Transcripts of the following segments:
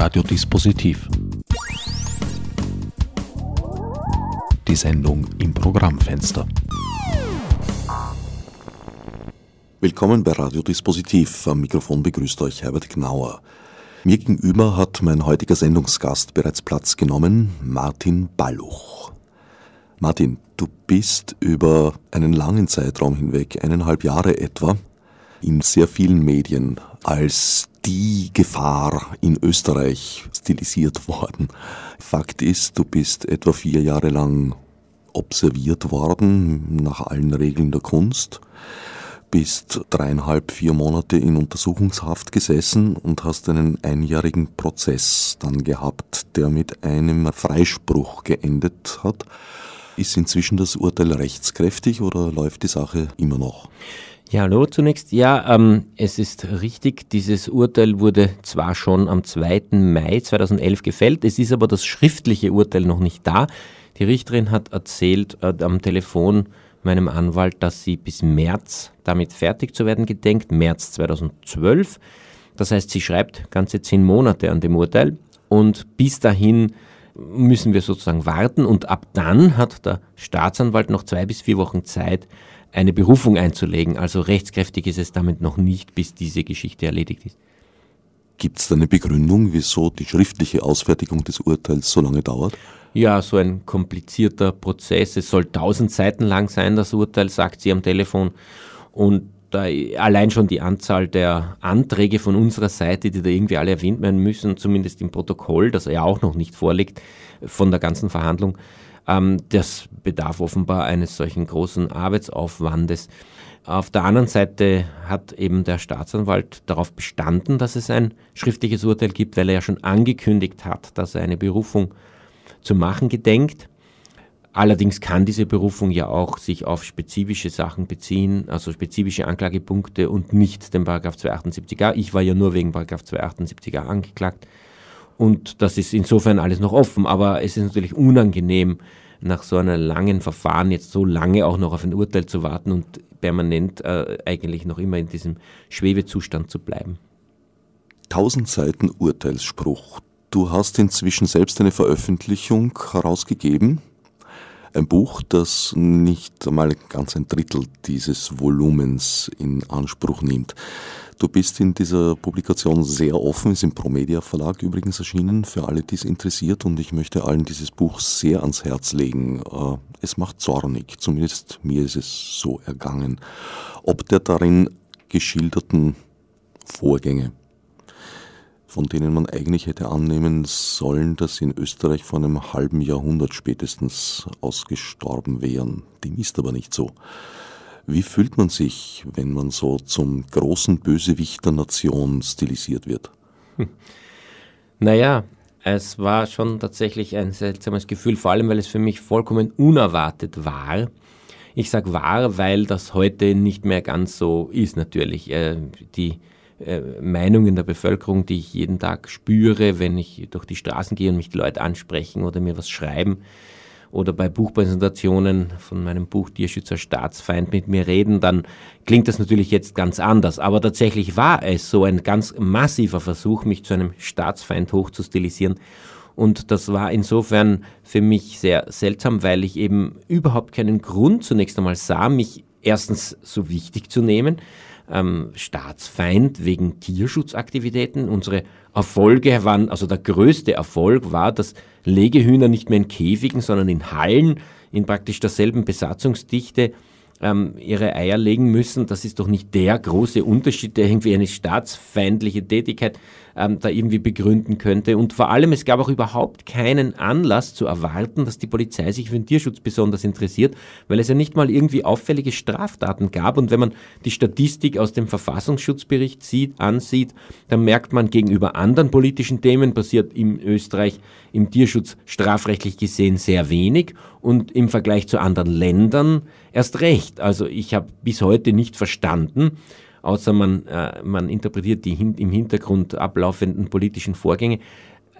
Radiodispositiv. Die Sendung im Programmfenster. Willkommen bei Radiodispositiv. Am Mikrofon begrüßt euch Herbert Gnauer. Mir gegenüber hat mein heutiger Sendungsgast bereits Platz genommen, Martin Balluch. Martin, du bist über einen langen Zeitraum hinweg, eineinhalb Jahre etwa, in sehr vielen Medien als die Gefahr in Österreich stilisiert worden. Fakt ist, du bist etwa vier Jahre lang observiert worden nach allen Regeln der Kunst, bist dreieinhalb, vier Monate in Untersuchungshaft gesessen und hast einen einjährigen Prozess dann gehabt, der mit einem Freispruch geendet hat. Ist inzwischen das Urteil rechtskräftig oder läuft die Sache immer noch? Ja, hallo zunächst. Ja, ähm, es ist richtig, dieses Urteil wurde zwar schon am 2. Mai 2011 gefällt, es ist aber das schriftliche Urteil noch nicht da. Die Richterin hat erzählt äh, am Telefon meinem Anwalt, dass sie bis März damit fertig zu werden gedenkt, März 2012. Das heißt, sie schreibt ganze zehn Monate an dem Urteil und bis dahin müssen wir sozusagen warten und ab dann hat der Staatsanwalt noch zwei bis vier Wochen Zeit, eine Berufung einzulegen. Also rechtskräftig ist es damit noch nicht, bis diese Geschichte erledigt ist. Gibt es da eine Begründung, wieso die schriftliche Ausfertigung des Urteils so lange dauert? Ja, so ein komplizierter Prozess. Es soll tausend Seiten lang sein, das Urteil, sagt sie am Telefon. Und da allein schon die Anzahl der Anträge von unserer Seite, die da irgendwie alle erwähnt werden müssen, zumindest im Protokoll, das ja auch noch nicht vorliegt, von der ganzen Verhandlung, ähm, das bedarf offenbar eines solchen großen Arbeitsaufwandes. Auf der anderen Seite hat eben der Staatsanwalt darauf bestanden, dass es ein schriftliches Urteil gibt, weil er ja schon angekündigt hat, dass er eine Berufung zu machen gedenkt. Allerdings kann diese Berufung ja auch sich auf spezifische Sachen beziehen, also spezifische Anklagepunkte und nicht den Paragraph 278a. Ich war ja nur wegen Paragraph 278a angeklagt. Und das ist insofern alles noch offen, aber es ist natürlich unangenehm, nach so einem langen Verfahren jetzt so lange auch noch auf ein Urteil zu warten und permanent äh, eigentlich noch immer in diesem Schwebezustand zu bleiben. 1000 Seiten Urteilsspruch. Du hast inzwischen selbst eine Veröffentlichung herausgegeben. Ein Buch, das nicht einmal ganz ein Drittel dieses Volumens in Anspruch nimmt. Du bist in dieser Publikation sehr offen, ist im Promedia Verlag übrigens erschienen, für alle, die es interessiert und ich möchte allen dieses Buch sehr ans Herz legen. Äh, es macht zornig, zumindest mir ist es so ergangen. Ob der darin geschilderten Vorgänge, von denen man eigentlich hätte annehmen sollen, dass sie in Österreich vor einem halben Jahrhundert spätestens ausgestorben wären. Dem ist aber nicht so. Wie fühlt man sich, wenn man so zum großen Bösewicht der Nation stilisiert wird? Hm. Naja, es war schon tatsächlich ein seltsames Gefühl, vor allem weil es für mich vollkommen unerwartet war. Ich sage war, weil das heute nicht mehr ganz so ist natürlich. Äh, die äh, Meinungen der Bevölkerung, die ich jeden Tag spüre, wenn ich durch die Straßen gehe und mich die Leute ansprechen oder mir was schreiben, oder bei Buchpräsentationen von meinem Buch Tierschützer Staatsfeind mit mir reden, dann klingt das natürlich jetzt ganz anders. Aber tatsächlich war es so ein ganz massiver Versuch, mich zu einem Staatsfeind hochzustilisieren. Und das war insofern für mich sehr seltsam, weil ich eben überhaupt keinen Grund zunächst einmal sah, mich erstens so wichtig zu nehmen, ähm, Staatsfeind wegen Tierschutzaktivitäten. Unsere Erfolge waren, also der größte Erfolg war, dass Legehühner nicht mehr in Käfigen, sondern in Hallen in praktisch derselben Besatzungsdichte ähm, ihre Eier legen müssen. Das ist doch nicht der große Unterschied, der irgendwie eine staatsfeindliche Tätigkeit ähm, da irgendwie begründen könnte. Und vor allem, es gab auch überhaupt keinen Anlass zu erwarten, dass die Polizei sich für den Tierschutz besonders interessiert, weil es ja nicht mal irgendwie auffällige Straftaten gab. Und wenn man die Statistik aus dem Verfassungsschutzbericht sieht, ansieht, dann merkt man, gegenüber anderen politischen Themen passiert in Österreich im Tierschutz strafrechtlich gesehen sehr wenig und im Vergleich zu anderen Ländern erst recht. Also ich habe bis heute nicht verstanden, außer man, äh, man interpretiert die hin, im Hintergrund ablaufenden politischen Vorgänge.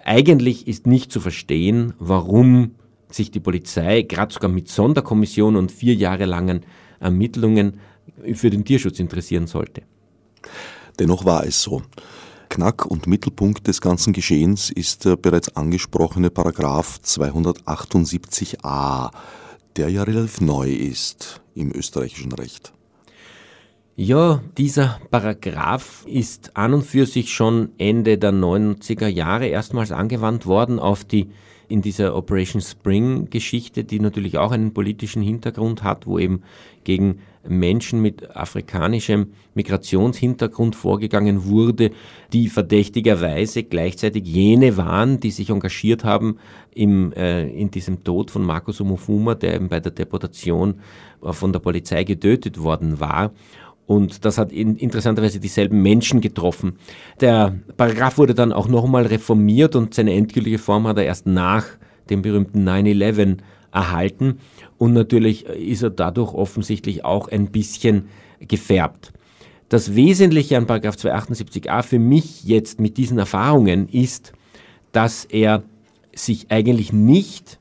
Eigentlich ist nicht zu verstehen, warum sich die Polizei, gerade sogar mit Sonderkommission und vier Jahre langen Ermittlungen, für den Tierschutz interessieren sollte. Dennoch war es so. Knack und Mittelpunkt des ganzen Geschehens ist der bereits angesprochene Paragraph 278a, der ja relativ neu ist im österreichischen Recht. Ja, dieser Paragraph ist an und für sich schon Ende der 90er Jahre erstmals angewandt worden auf die in dieser Operation Spring Geschichte, die natürlich auch einen politischen Hintergrund hat, wo eben gegen Menschen mit afrikanischem Migrationshintergrund vorgegangen wurde, die verdächtigerweise gleichzeitig jene waren, die sich engagiert haben im, äh, in diesem Tod von Markus Omofuma, der eben bei der Deportation äh, von der Polizei getötet worden war. Und das hat in, interessanterweise dieselben Menschen getroffen. Der Paragraph wurde dann auch nochmal reformiert und seine endgültige Form hat er erst nach dem berühmten 9-11 erhalten. Und natürlich ist er dadurch offensichtlich auch ein bisschen gefärbt. Das Wesentliche an 278a für mich jetzt mit diesen Erfahrungen ist, dass er sich eigentlich nicht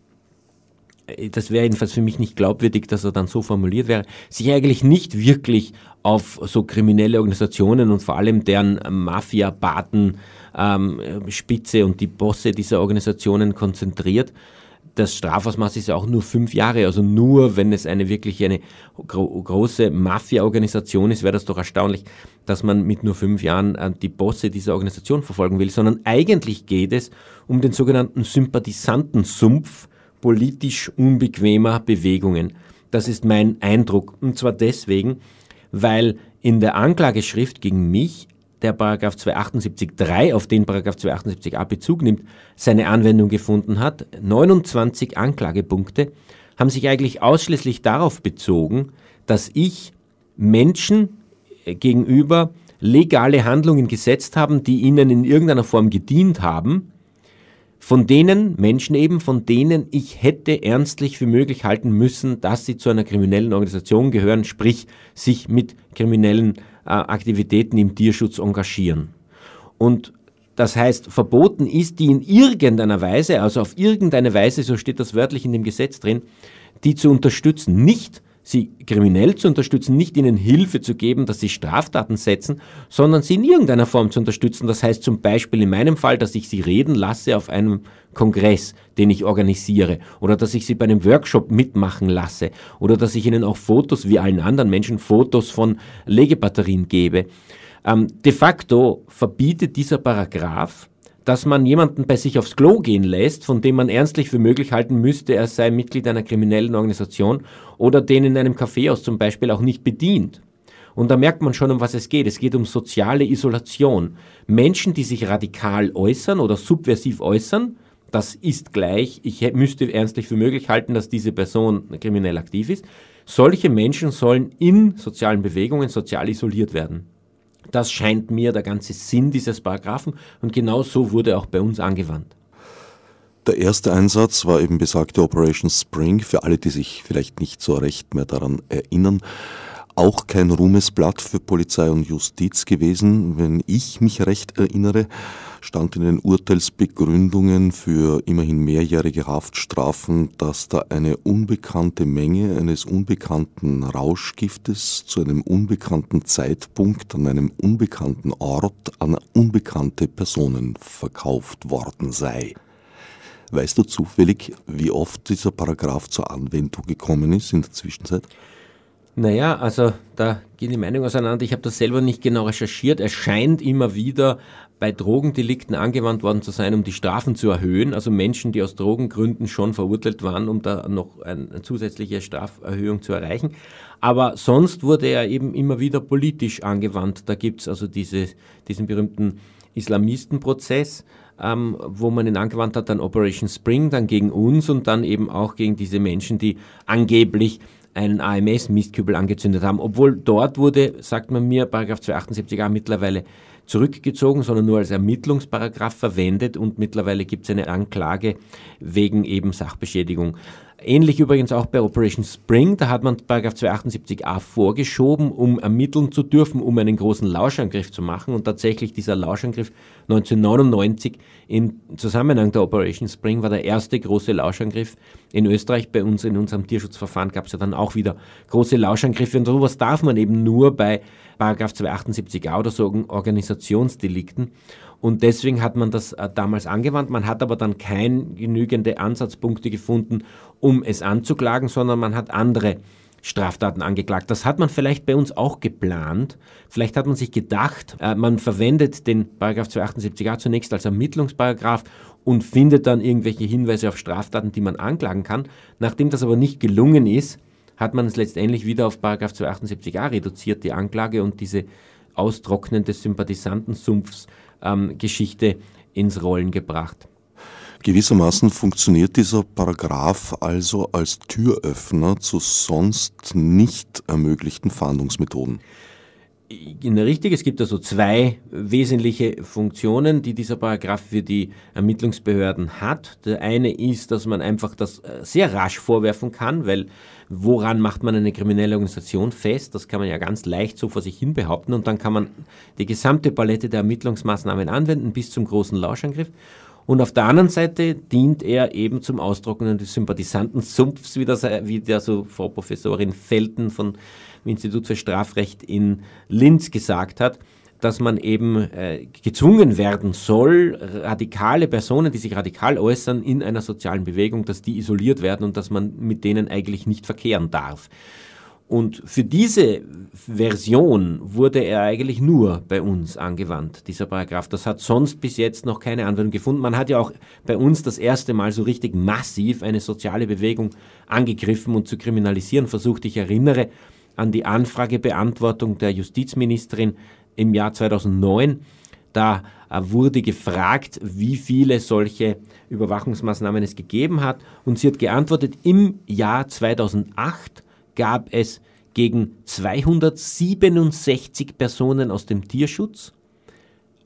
das wäre jedenfalls für mich nicht glaubwürdig, dass er dann so formuliert wäre, sich eigentlich nicht wirklich auf so kriminelle Organisationen und vor allem deren Mafia-Baten, ähm, Spitze und die Bosse dieser Organisationen konzentriert. Das Strafausmaß ist ja auch nur fünf Jahre, also nur wenn es eine wirklich eine gro große Mafia-Organisation ist, wäre das doch erstaunlich, dass man mit nur fünf Jahren äh, die Bosse dieser Organisation verfolgen will, sondern eigentlich geht es um den sogenannten Sympathisantensumpf, politisch unbequemer Bewegungen. Das ist mein Eindruck. Und zwar deswegen, weil in der Anklageschrift gegen mich der Paragraph 278.3, auf den Paragraph 278a Bezug nimmt, seine Anwendung gefunden hat. 29 Anklagepunkte haben sich eigentlich ausschließlich darauf bezogen, dass ich Menschen äh, gegenüber legale Handlungen gesetzt haben, die ihnen in irgendeiner Form gedient haben, von denen Menschen eben, von denen ich hätte ernstlich für möglich halten müssen, dass sie zu einer kriminellen Organisation gehören, sprich sich mit kriminellen äh, Aktivitäten im Tierschutz engagieren. Und das heißt, verboten ist, die in irgendeiner Weise, also auf irgendeine Weise, so steht das wörtlich in dem Gesetz drin, die zu unterstützen, nicht sie kriminell zu unterstützen, nicht ihnen Hilfe zu geben, dass sie Straftaten setzen, sondern sie in irgendeiner Form zu unterstützen. Das heißt zum Beispiel in meinem Fall, dass ich sie reden lasse auf einem Kongress, den ich organisiere, oder dass ich sie bei einem Workshop mitmachen lasse, oder dass ich ihnen auch Fotos, wie allen anderen Menschen, Fotos von Legebatterien gebe. Ähm, de facto verbietet dieser Paragraph dass man jemanden bei sich aufs Klo gehen lässt, von dem man ernstlich für möglich halten müsste, er sei Mitglied einer kriminellen Organisation oder den in einem Kaffeehaus zum Beispiel auch nicht bedient. Und da merkt man schon, um was es geht. Es geht um soziale Isolation. Menschen, die sich radikal äußern oder subversiv äußern, das ist gleich, ich müsste ernstlich für möglich halten, dass diese Person kriminell aktiv ist. Solche Menschen sollen in sozialen Bewegungen sozial isoliert werden. Das scheint mir der ganze Sinn dieses Paragraphen und genau so wurde auch bei uns angewandt. Der erste Einsatz war eben besagte Operation Spring, für alle, die sich vielleicht nicht so recht mehr daran erinnern. Auch kein Ruhmesblatt für Polizei und Justiz gewesen, wenn ich mich recht erinnere stand in den Urteilsbegründungen für immerhin mehrjährige Haftstrafen, dass da eine unbekannte Menge eines unbekannten Rauschgiftes zu einem unbekannten Zeitpunkt an einem unbekannten Ort an unbekannte Personen verkauft worden sei. Weißt du zufällig, wie oft dieser Paragraph zur Anwendung gekommen ist in der Zwischenzeit? Naja, also da gehen die Meinungen auseinander. Ich habe das selber nicht genau recherchiert. Es scheint immer wieder bei Drogendelikten angewandt worden zu sein, um die Strafen zu erhöhen. Also Menschen, die aus Drogengründen schon verurteilt waren, um da noch eine zusätzliche Straferhöhung zu erreichen. Aber sonst wurde er eben immer wieder politisch angewandt. Da gibt's also diese, diesen berühmten Islamistenprozess, ähm, wo man ihn angewandt hat, dann Operation Spring, dann gegen uns und dann eben auch gegen diese Menschen, die angeblich einen AMS-Mistkübel angezündet haben. Obwohl dort wurde, sagt man mir, Paragraph 278a mittlerweile zurückgezogen, sondern nur als Ermittlungsparagraph verwendet und mittlerweile gibt es eine Anklage wegen eben Sachbeschädigung. Ähnlich übrigens auch bei Operation Spring, da hat man Paragraph 278a vorgeschoben, um ermitteln zu dürfen, um einen großen Lauschangriff zu machen. Und tatsächlich dieser Lauschangriff 1999 im Zusammenhang der Operation Spring war der erste große Lauschangriff in Österreich. Bei uns in unserem Tierschutzverfahren gab es ja dann auch wieder große Lauschangriffe. Und sowas darf man eben nur bei Paragraph 278a oder so Organisationsdelikten. Und deswegen hat man das äh, damals angewandt. Man hat aber dann keine genügende Ansatzpunkte gefunden, um es anzuklagen, sondern man hat andere Straftaten angeklagt. Das hat man vielleicht bei uns auch geplant. Vielleicht hat man sich gedacht, äh, man verwendet den Paragraph 278a zunächst als Ermittlungsparagraph und findet dann irgendwelche Hinweise auf Straftaten, die man anklagen kann. Nachdem das aber nicht gelungen ist, hat man es letztendlich wieder auf Paragraph 278a reduziert, die Anklage und diese Austrocknen des Sympathisantensumpfs ähm, ins Rollen gebracht. Gewissermaßen funktioniert dieser Paragraph also als Türöffner zu sonst nicht ermöglichten Fahndungsmethoden. Richtig, es gibt also zwei wesentliche Funktionen, die dieser Paragraph für die Ermittlungsbehörden hat. Der eine ist, dass man einfach das äh, sehr rasch vorwerfen kann, weil woran macht man eine kriminelle Organisation fest? Das kann man ja ganz leicht so vor sich hin behaupten und dann kann man die gesamte Palette der Ermittlungsmaßnahmen anwenden bis zum großen Lauschangriff. Und auf der anderen Seite dient er eben zum Austrocknen des Sympathisantensumpfs, wie, das, wie der so Frau Professorin Felten von Institut für Strafrecht in Linz gesagt hat, dass man eben äh, gezwungen werden soll, radikale Personen, die sich radikal äußern in einer sozialen Bewegung, dass die isoliert werden und dass man mit denen eigentlich nicht verkehren darf. Und für diese Version wurde er eigentlich nur bei uns angewandt, dieser Paragraph. Das hat sonst bis jetzt noch keine Anwendung gefunden. Man hat ja auch bei uns das erste Mal so richtig massiv eine soziale Bewegung angegriffen und zu kriminalisieren versucht. Ich erinnere an die Anfragebeantwortung der Justizministerin im Jahr 2009. Da äh, wurde gefragt, wie viele solche Überwachungsmaßnahmen es gegeben hat. Und sie hat geantwortet, im Jahr 2008 gab es gegen 267 Personen aus dem Tierschutz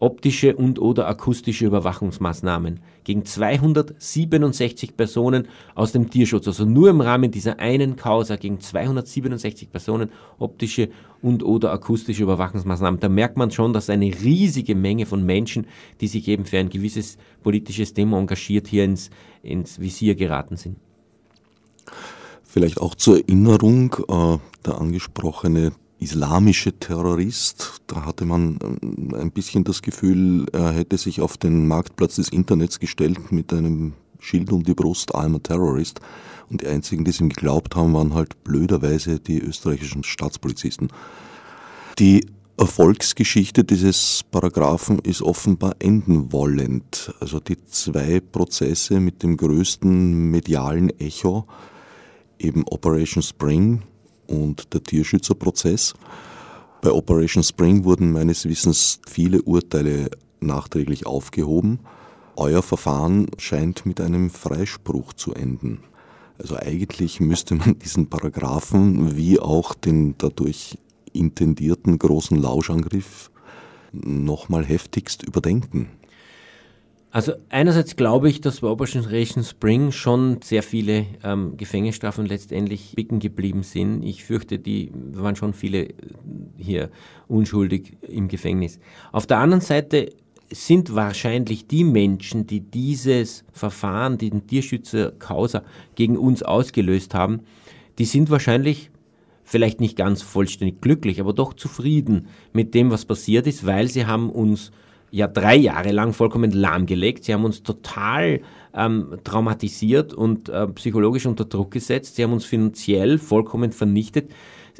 optische und oder akustische Überwachungsmaßnahmen gegen 267 Personen aus dem Tierschutz. Also nur im Rahmen dieser einen Causa gegen 267 Personen optische und oder akustische Überwachungsmaßnahmen. Da merkt man schon, dass eine riesige Menge von Menschen, die sich eben für ein gewisses politisches Thema engagiert, hier ins, ins Visier geraten sind. Vielleicht auch zur Erinnerung, äh, der angesprochene islamische Terrorist, da hatte man äh, ein bisschen das Gefühl, er hätte sich auf den Marktplatz des Internets gestellt mit einem Schild um die Brust, I'm a Terrorist. Und die einzigen, die es ihm geglaubt haben, waren halt blöderweise die österreichischen Staatspolizisten. Die Erfolgsgeschichte dieses Paragraphen ist offenbar enden wollend. Also die zwei Prozesse mit dem größten medialen Echo eben Operation Spring und der Tierschützerprozess. Bei Operation Spring wurden meines Wissens viele Urteile nachträglich aufgehoben. Euer Verfahren scheint mit einem Freispruch zu enden. Also eigentlich müsste man diesen Paragraphen wie auch den dadurch intendierten großen Lauschangriff nochmal heftigst überdenken. Also einerseits glaube ich, dass bei Operation Spring schon sehr viele ähm, Gefängnisstrafen letztendlich bicken geblieben sind. Ich fürchte, die waren schon viele hier unschuldig im Gefängnis. Auf der anderen Seite sind wahrscheinlich die Menschen, die dieses Verfahren, den Tierschützer Causa gegen uns ausgelöst haben, die sind wahrscheinlich vielleicht nicht ganz vollständig glücklich, aber doch zufrieden mit dem, was passiert ist, weil sie haben uns ja drei Jahre lang vollkommen lahmgelegt. Sie haben uns total ähm, traumatisiert und äh, psychologisch unter Druck gesetzt. Sie haben uns finanziell vollkommen vernichtet.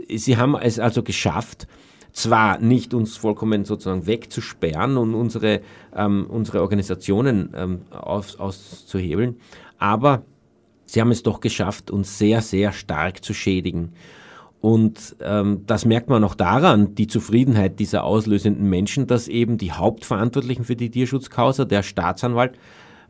Sie haben es also geschafft, zwar nicht uns vollkommen sozusagen wegzusperren und unsere, ähm, unsere Organisationen ähm, aus, auszuhebeln, aber sie haben es doch geschafft, uns sehr, sehr stark zu schädigen. Und ähm, das merkt man auch daran, die Zufriedenheit dieser auslösenden Menschen, dass eben die Hauptverantwortlichen für die Tierschutzkausa, der Staatsanwalt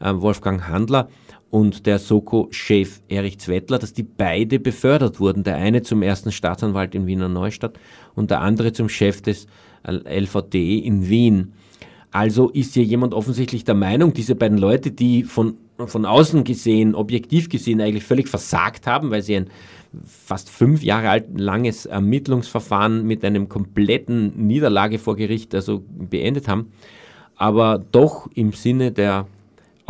äh, Wolfgang Handler und der Soko-Chef Erich Zwettler, dass die beide befördert wurden. Der eine zum ersten Staatsanwalt in Wiener Neustadt und der andere zum Chef des LVD in Wien. Also ist hier jemand offensichtlich der Meinung, diese beiden Leute, die von, von außen gesehen, objektiv gesehen eigentlich völlig versagt haben, weil sie ein fast fünf Jahre alt langes Ermittlungsverfahren mit einem kompletten Niederlage vor Gericht also beendet haben, aber doch im Sinne der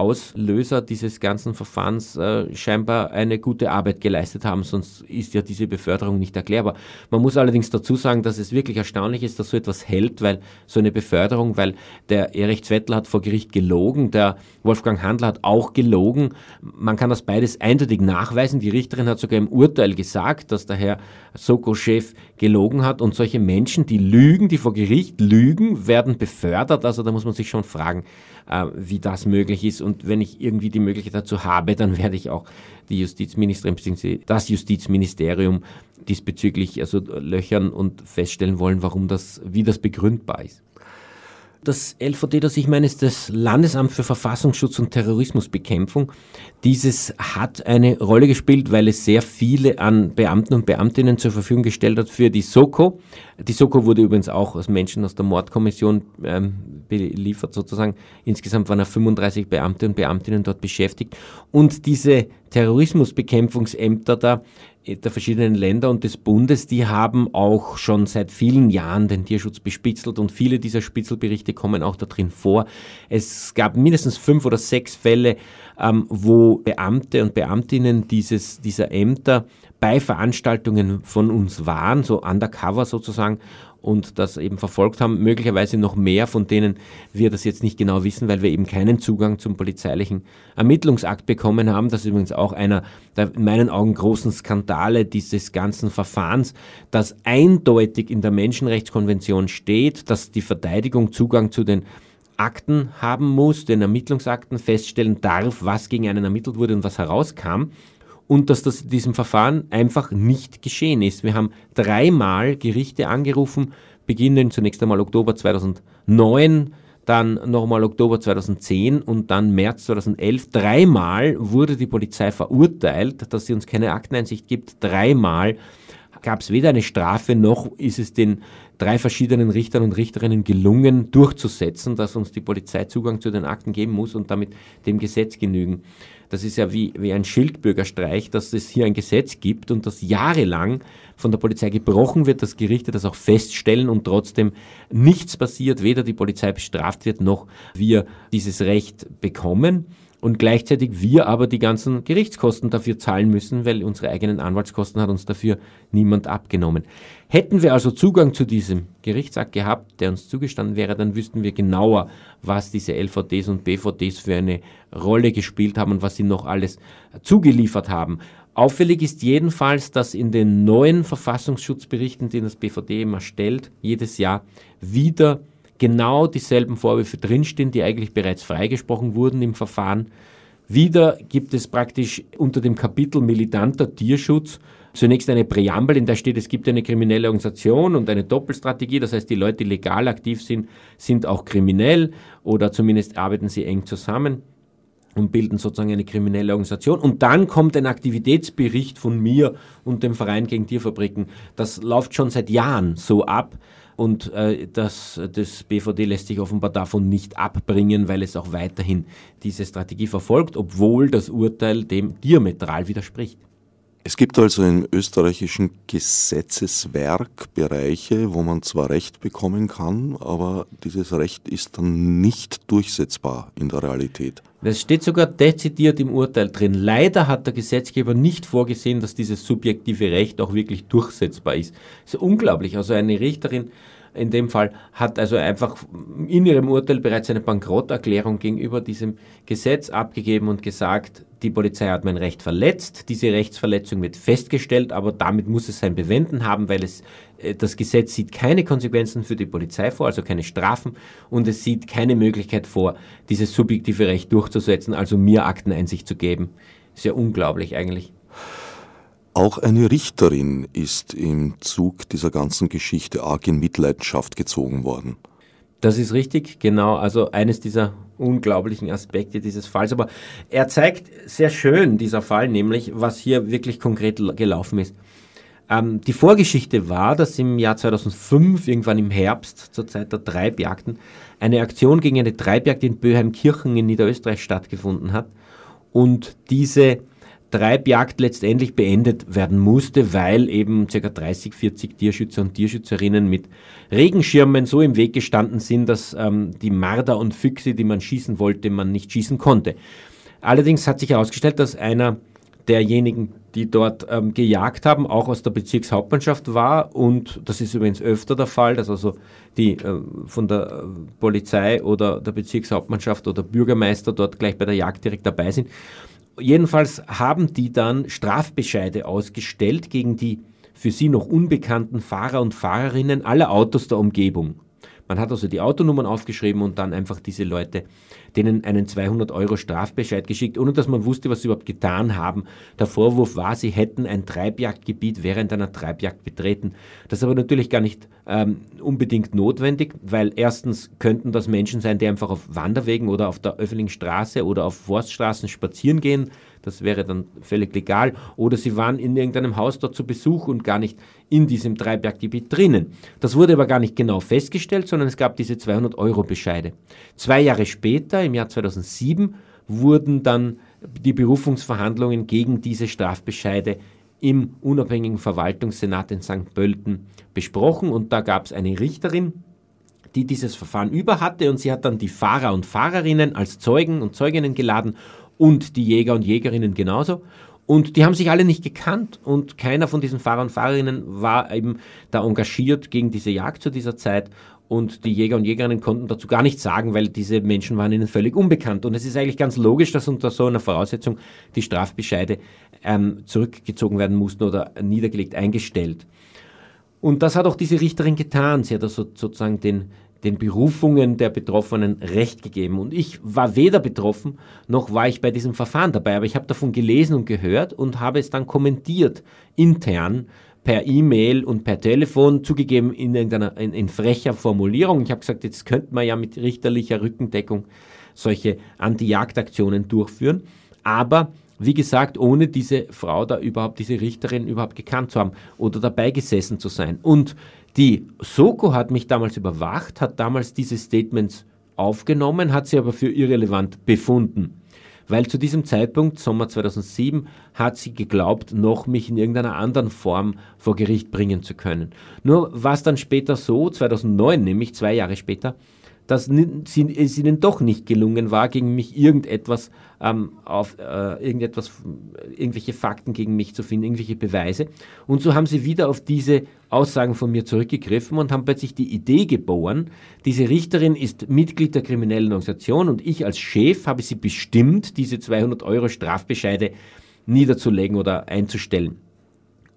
Auslöser dieses ganzen Verfahrens äh, scheinbar eine gute Arbeit geleistet haben, sonst ist ja diese Beförderung nicht erklärbar. Man muss allerdings dazu sagen, dass es wirklich erstaunlich ist, dass so etwas hält, weil so eine Beförderung, weil der Erich Zwettler hat vor Gericht gelogen, der Wolfgang Handler hat auch gelogen. Man kann das beides eindeutig nachweisen. Die Richterin hat sogar im Urteil gesagt, dass der Herr Soko-Chef gelogen hat und solche Menschen, die lügen, die vor Gericht lügen, werden befördert. Also da muss man sich schon fragen, äh, wie das möglich ist. Und wenn ich irgendwie die Möglichkeit dazu habe, dann werde ich auch die Justizministerin bzw. das Justizministerium diesbezüglich also löchern und feststellen wollen, warum das, wie das begründbar ist. Das LVD, das ich meine, ist das Landesamt für Verfassungsschutz und Terrorismusbekämpfung. Dieses hat eine Rolle gespielt, weil es sehr viele an Beamten und Beamtinnen zur Verfügung gestellt hat für die SOKO. Die SOKO wurde übrigens auch aus Menschen aus der Mordkommission ähm, beliefert sozusagen. Insgesamt waren 35 Beamte und Beamtinnen dort beschäftigt. Und diese Terrorismusbekämpfungsämter da der verschiedenen Länder und des Bundes, die haben auch schon seit vielen Jahren den Tierschutz bespitzelt und viele dieser Spitzelberichte kommen auch da drin vor. Es gab mindestens fünf oder sechs Fälle, ähm, wo Beamte und Beamtinnen dieses, dieser Ämter bei Veranstaltungen von uns waren, so undercover sozusagen, und das eben verfolgt haben. Möglicherweise noch mehr, von denen wir das jetzt nicht genau wissen, weil wir eben keinen Zugang zum polizeilichen Ermittlungsakt bekommen haben. Das ist übrigens auch einer der in meinen Augen großen Skandale dieses ganzen Verfahrens, dass eindeutig in der Menschenrechtskonvention steht, dass die Verteidigung Zugang zu den Akten haben muss, den Ermittlungsakten feststellen darf, was gegen einen ermittelt wurde und was herauskam und dass das in diesem Verfahren einfach nicht geschehen ist. Wir haben dreimal Gerichte angerufen, beginnend zunächst einmal Oktober 2009, dann nochmal Oktober 2010 und dann März 2011. Dreimal wurde die Polizei verurteilt, dass sie uns keine Akteneinsicht gibt. Dreimal gab es weder eine Strafe noch ist es den drei verschiedenen Richtern und Richterinnen gelungen, durchzusetzen, dass uns die Polizei Zugang zu den Akten geben muss und damit dem Gesetz genügen. Das ist ja wie, wie ein Schildbürgerstreich, dass es hier ein Gesetz gibt und das jahrelang von der Polizei gebrochen wird, dass Gerichte das auch feststellen und trotzdem nichts passiert, weder die Polizei bestraft wird, noch wir dieses Recht bekommen und gleichzeitig wir aber die ganzen Gerichtskosten dafür zahlen müssen, weil unsere eigenen Anwaltskosten hat uns dafür niemand abgenommen. Hätten wir also Zugang zu diesem Gerichtsakt gehabt, der uns zugestanden wäre, dann wüssten wir genauer, was diese LVDs und BVDs für eine Rolle gespielt haben und was sie noch alles zugeliefert haben. Auffällig ist jedenfalls, dass in den neuen Verfassungsschutzberichten, den das BVD immer stellt, jedes Jahr wieder genau dieselben Vorwürfe drinstehen, die eigentlich bereits freigesprochen wurden im Verfahren. Wieder gibt es praktisch unter dem Kapitel militanter Tierschutz zunächst eine Präambel, in der steht, es gibt eine kriminelle Organisation und eine Doppelstrategie. Das heißt, die Leute, die legal aktiv sind, sind auch kriminell oder zumindest arbeiten sie eng zusammen und bilden sozusagen eine kriminelle Organisation. Und dann kommt ein Aktivitätsbericht von mir und dem Verein gegen Tierfabriken. Das läuft schon seit Jahren so ab. Und äh, das, das BVD lässt sich offenbar davon nicht abbringen, weil es auch weiterhin diese Strategie verfolgt, obwohl das Urteil dem diametral widerspricht. Es gibt also im österreichischen Gesetzeswerk Bereiche, wo man zwar Recht bekommen kann, aber dieses Recht ist dann nicht durchsetzbar in der Realität. Das steht sogar dezidiert im Urteil drin. Leider hat der Gesetzgeber nicht vorgesehen, dass dieses subjektive Recht auch wirklich durchsetzbar ist. Das ist unglaublich. Also eine Richterin in dem Fall hat also einfach in ihrem Urteil bereits eine Bankrotterklärung gegenüber diesem Gesetz abgegeben und gesagt, die Polizei hat mein Recht verletzt, diese Rechtsverletzung wird festgestellt, aber damit muss es sein Bewenden haben, weil es äh, das Gesetz sieht keine Konsequenzen für die Polizei vor, also keine Strafen und es sieht keine Möglichkeit vor, dieses subjektive Recht durchzusetzen, also mir Akteneinsicht zu geben. Ist ja unglaublich eigentlich. Auch eine Richterin ist im Zug dieser ganzen Geschichte arg in Mitleidenschaft gezogen worden. Das ist richtig, genau. Also eines dieser unglaublichen Aspekte dieses Falls. Aber er zeigt sehr schön, dieser Fall, nämlich, was hier wirklich konkret gelaufen ist. Ähm, die Vorgeschichte war, dass im Jahr 2005, irgendwann im Herbst, zur Zeit der Treibjagden, eine Aktion gegen eine Treibjagd in Böheimkirchen in Niederösterreich stattgefunden hat. Und diese Treibjagd letztendlich beendet werden musste, weil eben ca. 30, 40 Tierschützer und Tierschützerinnen mit Regenschirmen so im Weg gestanden sind, dass ähm, die Marder und Füchse, die man schießen wollte, man nicht schießen konnte. Allerdings hat sich herausgestellt, dass einer derjenigen, die dort ähm, gejagt haben, auch aus der Bezirkshauptmannschaft war. Und das ist übrigens öfter der Fall, dass also die äh, von der äh, Polizei oder der Bezirkshauptmannschaft oder Bürgermeister dort gleich bei der Jagd direkt dabei sind. Jedenfalls haben die dann Strafbescheide ausgestellt gegen die für sie noch unbekannten Fahrer und Fahrerinnen aller Autos der Umgebung. Man hat also die Autonummern aufgeschrieben und dann einfach diese Leute denen einen 200 Euro Strafbescheid geschickt, ohne dass man wusste, was sie überhaupt getan haben. Der Vorwurf war, sie hätten ein Treibjagdgebiet während einer Treibjagd betreten. Das ist aber natürlich gar nicht ähm, unbedingt notwendig, weil erstens könnten das Menschen sein, die einfach auf Wanderwegen oder auf der öffentlichen Straße oder auf Forststraßen spazieren gehen das wäre dann völlig legal. Oder sie waren in irgendeinem Haus dort zu Besuch und gar nicht in diesem Dreiberggebiet drinnen. Das wurde aber gar nicht genau festgestellt, sondern es gab diese 200 Euro Bescheide. Zwei Jahre später, im Jahr 2007, wurden dann die Berufungsverhandlungen gegen diese Strafbescheide im unabhängigen Verwaltungssenat in St. Pölten besprochen und da gab es eine Richterin, die dieses Verfahren über hatte und sie hat dann die Fahrer und Fahrerinnen als Zeugen und Zeuginnen geladen und die Jäger und Jägerinnen genauso. Und die haben sich alle nicht gekannt und keiner von diesen Fahrer und Fahrerinnen war eben da engagiert gegen diese Jagd zu dieser Zeit. Und die Jäger und Jägerinnen konnten dazu gar nichts sagen, weil diese Menschen waren ihnen völlig unbekannt. Und es ist eigentlich ganz logisch, dass unter so einer Voraussetzung die Strafbescheide ähm, zurückgezogen werden mussten oder niedergelegt, eingestellt. Und das hat auch diese Richterin getan. Sie hat also sozusagen den, den Berufungen der Betroffenen Recht gegeben. Und ich war weder betroffen, noch war ich bei diesem Verfahren dabei, aber ich habe davon gelesen und gehört und habe es dann kommentiert, intern, per E-Mail und per Telefon, zugegeben in irgendeiner in, in frecher Formulierung. Ich habe gesagt, jetzt könnte man ja mit richterlicher Rückendeckung solche Anti-Jagd-Aktionen durchführen. Aber wie gesagt, ohne diese Frau da überhaupt, diese Richterin überhaupt gekannt zu haben oder dabei gesessen zu sein. Und die Soko hat mich damals überwacht, hat damals diese Statements aufgenommen, hat sie aber für irrelevant befunden. Weil zu diesem Zeitpunkt, Sommer 2007, hat sie geglaubt, noch mich in irgendeiner anderen Form vor Gericht bringen zu können. Nur war es dann später so, 2009 nämlich, zwei Jahre später, dass es ihnen doch nicht gelungen war, gegen mich irgendetwas ähm, auf äh, irgendetwas, irgendwelche Fakten gegen mich zu finden, irgendwelche Beweise. Und so haben sie wieder auf diese Aussagen von mir zurückgegriffen und haben plötzlich die Idee geboren, diese Richterin ist Mitglied der kriminellen Organisation und ich als Chef habe sie bestimmt, diese 200 Euro Strafbescheide niederzulegen oder einzustellen.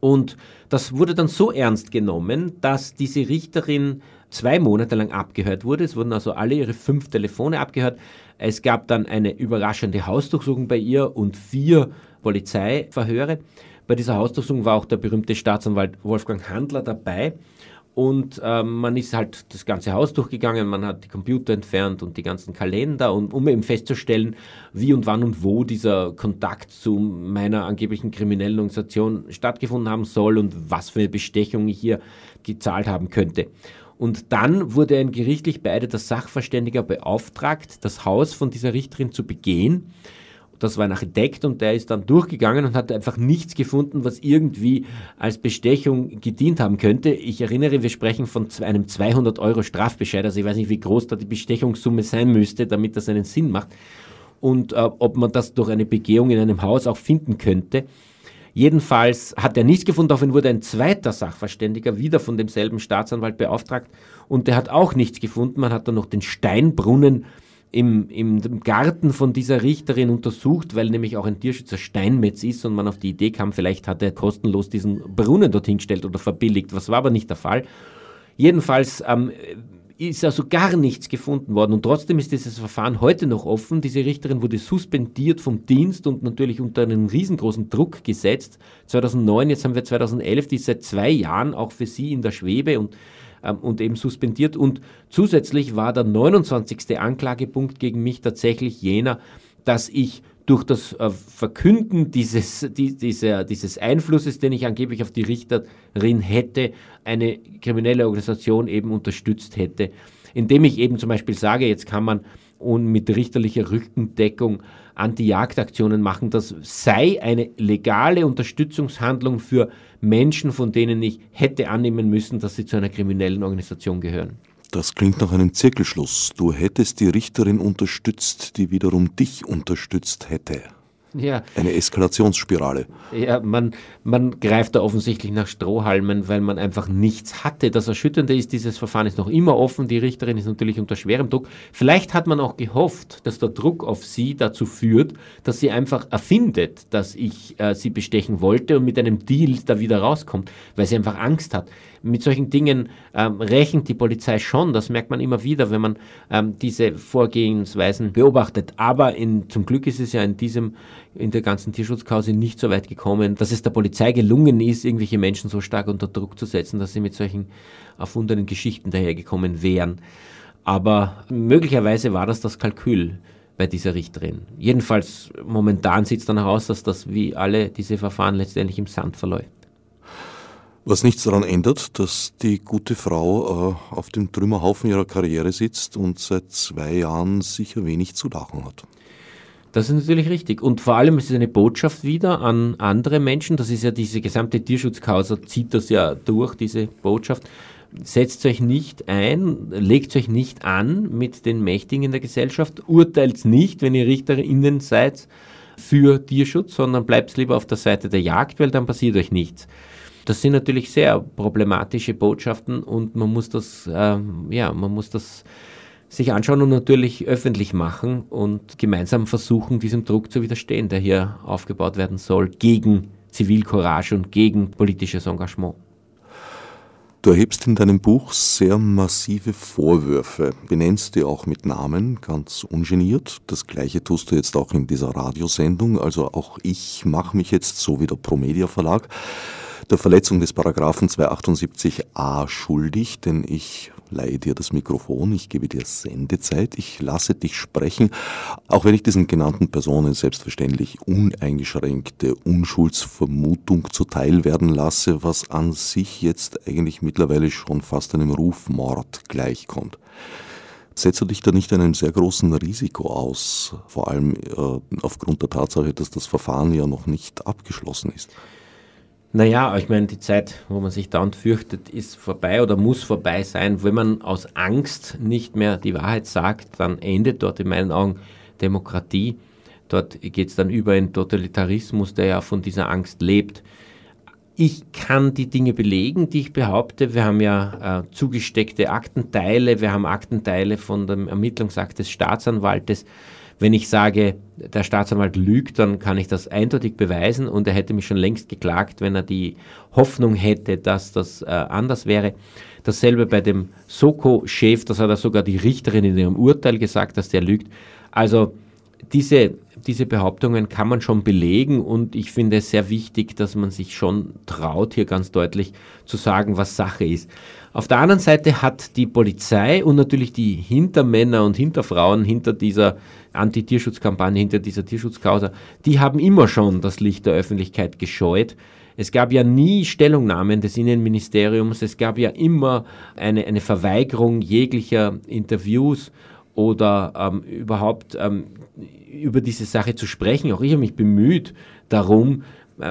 Und das wurde dann so ernst genommen, dass diese Richterin zwei Monate lang abgehört wurde. Es wurden also alle ihre fünf Telefone abgehört. Es gab dann eine überraschende Hausdurchsuchung bei ihr und vier Polizeiverhöre. Bei dieser Hausdurchsuchung war auch der berühmte Staatsanwalt Wolfgang Handler dabei. Und ähm, man ist halt das ganze Haus durchgegangen, man hat die Computer entfernt und die ganzen Kalender, und, um eben festzustellen, wie und wann und wo dieser Kontakt zu meiner angeblichen kriminellen Organisation stattgefunden haben soll und was für eine Bestechung ich hier gezahlt haben könnte. Und dann wurde ein gerichtlich beeideter Sachverständiger beauftragt, das Haus von dieser Richterin zu begehen. Das war ein Architekt und der ist dann durchgegangen und hat einfach nichts gefunden, was irgendwie als Bestechung gedient haben könnte. Ich erinnere, wir sprechen von einem 200 Euro Strafbescheid, also ich weiß nicht, wie groß da die Bestechungssumme sein müsste, damit das einen Sinn macht. Und äh, ob man das durch eine Begehung in einem Haus auch finden könnte. Jedenfalls hat er nichts gefunden, daraufhin wurde ein zweiter Sachverständiger wieder von demselben Staatsanwalt beauftragt und der hat auch nichts gefunden. Man hat dann noch den Steinbrunnen im, im Garten von dieser Richterin untersucht, weil nämlich auch ein Tierschützer Steinmetz ist und man auf die Idee kam, vielleicht hat er kostenlos diesen Brunnen dorthin gestellt oder verbilligt. Was war aber nicht der Fall. Jedenfalls ähm, ist also gar nichts gefunden worden. Und trotzdem ist dieses Verfahren heute noch offen. Diese Richterin wurde suspendiert vom Dienst und natürlich unter einen riesengroßen Druck gesetzt. 2009, jetzt haben wir 2011, die ist seit zwei Jahren auch für sie in der Schwebe und, und eben suspendiert. Und zusätzlich war der 29. Anklagepunkt gegen mich tatsächlich jener, dass ich durch das äh, Verkünden dieses, die, dieser, dieses Einflusses, den ich angeblich auf die Richterin hätte, eine kriminelle Organisation eben unterstützt hätte. Indem ich eben zum Beispiel sage, jetzt kann man und mit richterlicher Rückendeckung Anti-Jagd-Aktionen machen. Das sei eine legale Unterstützungshandlung für Menschen, von denen ich hätte annehmen müssen, dass sie zu einer kriminellen Organisation gehören. Das klingt nach einem Zirkelschluss. Du hättest die Richterin unterstützt, die wiederum dich unterstützt hätte. Ja. Eine Eskalationsspirale. Ja, man, man greift da offensichtlich nach Strohhalmen, weil man einfach nichts hatte. Das Erschütternde ist, dieses Verfahren ist noch immer offen. Die Richterin ist natürlich unter schwerem Druck. Vielleicht hat man auch gehofft, dass der Druck auf sie dazu führt, dass sie einfach erfindet, dass ich äh, sie bestechen wollte und mit einem Deal da wieder rauskommt, weil sie einfach Angst hat mit solchen Dingen ähm, rechnet die Polizei schon. Das merkt man immer wieder, wenn man ähm, diese Vorgehensweisen beobachtet. Aber in, zum Glück ist es ja in diesem, in der ganzen Tierschutzkause nicht so weit gekommen, dass es der Polizei gelungen ist, irgendwelche Menschen so stark unter Druck zu setzen, dass sie mit solchen erfundenen Geschichten dahergekommen wären. Aber möglicherweise war das das Kalkül bei dieser Richterin. Jedenfalls momentan sieht es danach aus, dass das wie alle diese Verfahren letztendlich im Sand verläuft. Was nichts daran ändert, dass die gute Frau äh, auf dem Trümmerhaufen ihrer Karriere sitzt und seit zwei Jahren sicher wenig zu lachen hat. Das ist natürlich richtig. Und vor allem ist es eine Botschaft wieder an andere Menschen. Das ist ja diese gesamte Tierschutzkausa, zieht das ja durch, diese Botschaft. Setzt euch nicht ein, legt euch nicht an mit den Mächtigen in der Gesellschaft, urteilt nicht, wenn ihr RichterInnen seid, für Tierschutz, sondern bleibt lieber auf der Seite der Jagd, weil dann passiert euch nichts. Das sind natürlich sehr problematische Botschaften und man muss das, ähm, ja, man muss das sich anschauen und natürlich öffentlich machen und gemeinsam versuchen, diesem Druck zu widerstehen, der hier aufgebaut werden soll, gegen Zivilcourage und gegen politisches Engagement. Du erhebst in deinem Buch sehr massive Vorwürfe, benennst die auch mit Namen, ganz ungeniert. Das gleiche tust du jetzt auch in dieser Radiosendung, also auch ich mache mich jetzt so wie der Promedia Verlag der Verletzung des Paragraphen 278a schuldig, denn ich leihe dir das Mikrofon, ich gebe dir Sendezeit, ich lasse dich sprechen, auch wenn ich diesen genannten Personen selbstverständlich uneingeschränkte Unschuldsvermutung zuteil werden lasse, was an sich jetzt eigentlich mittlerweile schon fast einem Rufmord gleichkommt. Setzt du dich da nicht einem sehr großen Risiko aus, vor allem äh, aufgrund der Tatsache, dass das Verfahren ja noch nicht abgeschlossen ist? Naja, ich meine, die Zeit, wo man sich dauernd fürchtet, ist vorbei oder muss vorbei sein. Wenn man aus Angst nicht mehr die Wahrheit sagt, dann endet dort in meinen Augen Demokratie. Dort geht es dann über in Totalitarismus, der ja von dieser Angst lebt. Ich kann die Dinge belegen, die ich behaupte. Wir haben ja äh, zugesteckte Aktenteile, wir haben Aktenteile von dem Ermittlungsakt des Staatsanwaltes. Wenn ich sage, der Staatsanwalt lügt, dann kann ich das eindeutig beweisen und er hätte mich schon längst geklagt, wenn er die Hoffnung hätte, dass das äh, anders wäre. Dasselbe bei dem Soko-Chef, das hat er sogar die Richterin in ihrem Urteil gesagt, dass der lügt. Also diese, diese Behauptungen kann man schon belegen und ich finde es sehr wichtig, dass man sich schon traut, hier ganz deutlich zu sagen, was Sache ist. Auf der anderen Seite hat die Polizei und natürlich die Hintermänner und Hinterfrauen hinter dieser Anti-Tierschutzkampagne, hinter dieser Tierschutzkausa, die haben immer schon das Licht der Öffentlichkeit gescheut. Es gab ja nie Stellungnahmen des Innenministeriums, es gab ja immer eine, eine Verweigerung jeglicher Interviews oder ähm, überhaupt ähm, über diese Sache zu sprechen. Auch ich habe mich bemüht darum,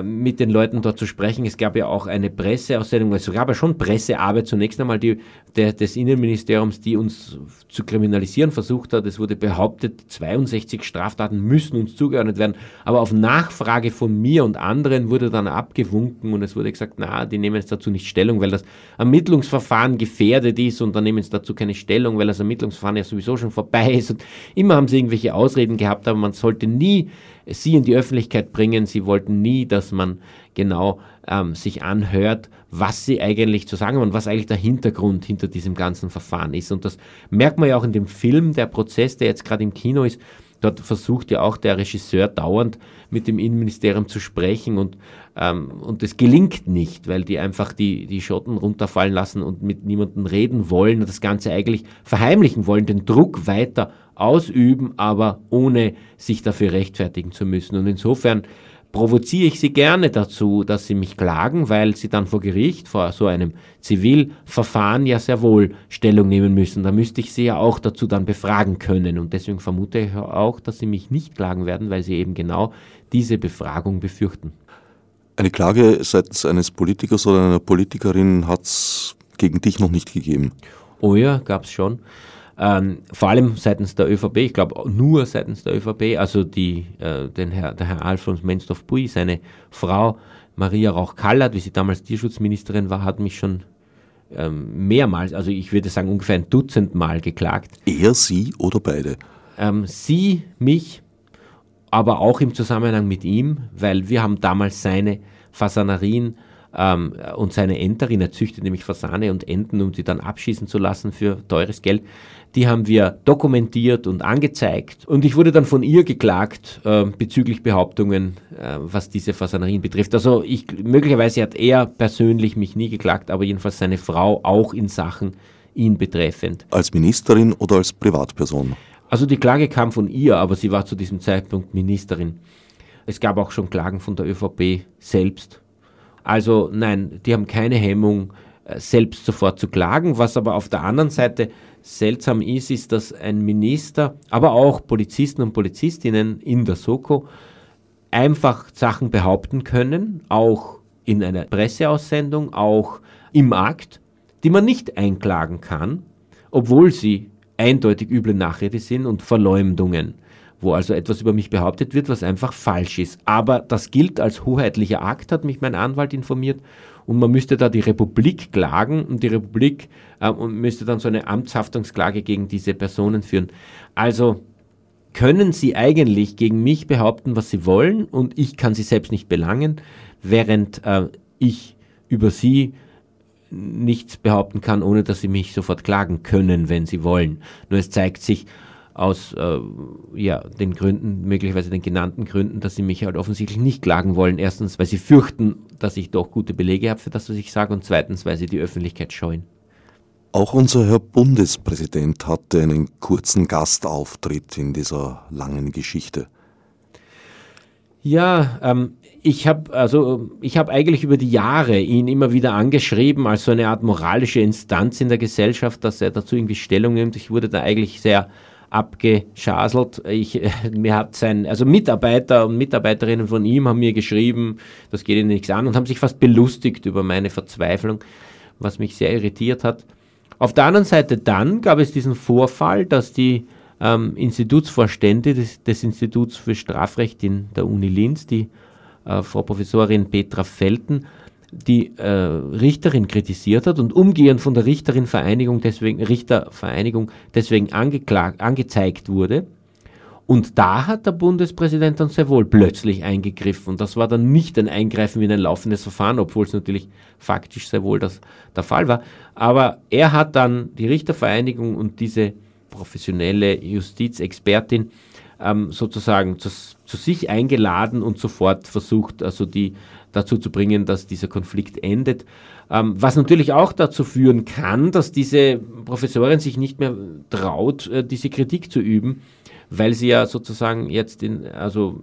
mit den Leuten dort zu sprechen. Es gab ja auch eine Presseaussendung, es gab ja schon Pressearbeit zunächst einmal die, der, des Innenministeriums, die uns zu kriminalisieren versucht hat. Es wurde behauptet, 62 Straftaten müssen uns zugeordnet werden. Aber auf Nachfrage von mir und anderen wurde dann abgewunken und es wurde gesagt, na, die nehmen jetzt dazu nicht Stellung, weil das Ermittlungsverfahren gefährdet ist und dann nehmen sie dazu keine Stellung, weil das Ermittlungsverfahren ja sowieso schon vorbei ist. Und immer haben sie irgendwelche Ausreden gehabt, aber man sollte nie sie in die Öffentlichkeit bringen. Sie wollten nie, dass man genau ähm, sich anhört, was sie eigentlich zu sagen haben und was eigentlich der Hintergrund hinter diesem ganzen Verfahren ist. Und das merkt man ja auch in dem Film, der Prozess, der jetzt gerade im Kino ist. Dort versucht ja auch der Regisseur dauernd mit dem Innenministerium zu sprechen und, ähm, und es gelingt nicht, weil die einfach die, die Schotten runterfallen lassen und mit niemandem reden wollen und das Ganze eigentlich verheimlichen wollen, den Druck weiter ausüben, aber ohne sich dafür rechtfertigen zu müssen. Und insofern provoziere ich sie gerne dazu, dass sie mich klagen, weil sie dann vor Gericht, vor so einem Zivilverfahren ja sehr wohl Stellung nehmen müssen. Da müsste ich sie ja auch dazu dann befragen können. Und deswegen vermute ich auch, dass sie mich nicht klagen werden, weil sie eben genau diese Befragung befürchten. Eine Klage seitens eines Politikers oder einer Politikerin hat es gegen dich noch nicht gegeben. Oh ja, gab es schon. Ähm, vor allem seitens der ÖVP, ich glaube nur seitens der ÖVP, also die, äh, den Herr, der Herr Alfons Menstorf-Bui, seine Frau Maria Rauch-Kallert, wie sie damals Tierschutzministerin war, hat mich schon ähm, mehrmals, also ich würde sagen ungefähr ein Dutzend Mal geklagt. Er, sie oder beide? Ähm, sie, mich, aber auch im Zusammenhang mit ihm, weil wir haben damals seine Fasanerien ähm, und seine Enterin, er züchtet nämlich Fasane und Enten, um sie dann abschießen zu lassen für teures Geld die haben wir dokumentiert und angezeigt. Und ich wurde dann von ihr geklagt äh, bezüglich Behauptungen, äh, was diese Fasanerien betrifft. Also ich, möglicherweise hat er persönlich mich nie geklagt, aber jedenfalls seine Frau auch in Sachen ihn betreffend. Als Ministerin oder als Privatperson? Also die Klage kam von ihr, aber sie war zu diesem Zeitpunkt Ministerin. Es gab auch schon Klagen von der ÖVP selbst. Also nein, die haben keine Hemmung, äh, selbst sofort zu klagen, was aber auf der anderen Seite seltsam ist, ist, dass ein Minister, aber auch Polizisten und Polizistinnen in der Soko einfach Sachen behaupten können, auch in einer Presseaussendung, auch im Akt, die man nicht einklagen kann, obwohl sie eindeutig üble Nachrede sind und Verleumdungen, wo also etwas über mich behauptet wird, was einfach falsch ist. Aber das gilt als hoheitlicher Akt, hat mich mein Anwalt informiert, und man müsste da die Republik klagen und die Republik äh, und müsste dann so eine Amtshaftungsklage gegen diese Personen führen. Also können sie eigentlich gegen mich behaupten, was sie wollen und ich kann sie selbst nicht belangen, während äh, ich über sie nichts behaupten kann, ohne dass sie mich sofort klagen können, wenn sie wollen. Nur es zeigt sich, aus äh, ja, den Gründen, möglicherweise den genannten Gründen, dass sie mich halt offensichtlich nicht klagen wollen. Erstens, weil sie fürchten, dass ich doch gute Belege habe für das, was ich sage, und zweitens, weil sie die Öffentlichkeit scheuen. Auch unser Herr Bundespräsident hatte einen kurzen Gastauftritt in dieser langen Geschichte. Ja, ähm, ich habe also ich habe eigentlich über die Jahre ihn immer wieder angeschrieben als so eine Art moralische Instanz in der Gesellschaft, dass er dazu irgendwie Stellung nimmt. Ich wurde da eigentlich sehr abgeschaselt. Ich, mir hat sein, also Mitarbeiter und Mitarbeiterinnen von ihm haben mir geschrieben, das geht ihnen nichts an und haben sich fast belustigt über meine Verzweiflung, was mich sehr irritiert hat. Auf der anderen Seite dann gab es diesen Vorfall, dass die ähm, Institutsvorstände des, des, Instituts für Strafrecht in der Uni Linz, die äh, Frau Professorin Petra Felten, die äh, Richterin kritisiert hat und umgehend von der Richterin-Vereinigung deswegen, Richtervereinigung deswegen angeklagt, angezeigt wurde. Und da hat der Bundespräsident dann sehr wohl plötzlich eingegriffen. Und das war dann nicht ein Eingreifen in ein laufendes Verfahren, obwohl es natürlich faktisch sehr wohl das, der Fall war. Aber er hat dann die Richtervereinigung und diese professionelle Justizexpertin ähm, sozusagen zu, zu, sich eingeladen und sofort versucht, also die dazu zu bringen, dass dieser Konflikt endet. Ähm, was natürlich auch dazu führen kann, dass diese Professorin sich nicht mehr traut, äh, diese Kritik zu üben, weil sie ja sozusagen jetzt in, also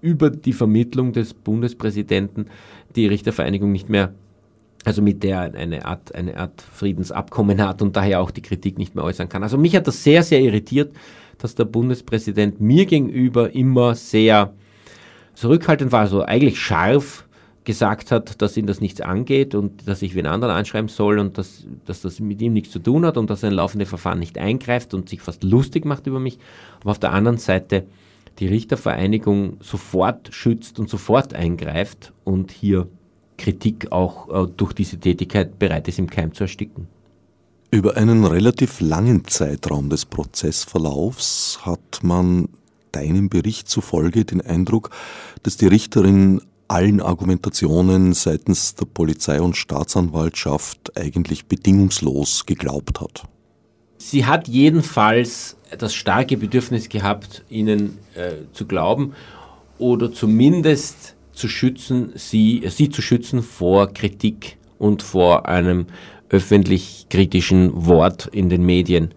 über die Vermittlung des Bundespräsidenten die Richtervereinigung nicht mehr also mit der eine Art, eine Art Friedensabkommen hat und daher auch die Kritik nicht mehr äußern kann. Also mich hat das sehr, sehr irritiert, dass der Bundespräsident mir gegenüber immer sehr zurückhaltend war, also eigentlich scharf gesagt hat, dass ihn das nichts angeht und dass ich wen anderen anschreiben soll und dass, dass das mit ihm nichts zu tun hat und dass ein laufendes Verfahren nicht eingreift und sich fast lustig macht über mich. Aber auf der anderen Seite die Richtervereinigung sofort schützt und sofort eingreift und hier Kritik auch äh, durch diese Tätigkeit bereit ist, im Keim zu ersticken. Über einen relativ langen Zeitraum des Prozessverlaufs hat man deinem Bericht zufolge den Eindruck, dass die Richterin allen Argumentationen seitens der Polizei und Staatsanwaltschaft eigentlich bedingungslos geglaubt hat. Sie hat jedenfalls das starke Bedürfnis gehabt, ihnen äh, zu glauben oder zumindest zu schützen, sie, sie zu schützen vor Kritik und vor einem öffentlich kritischen Wort in den Medien.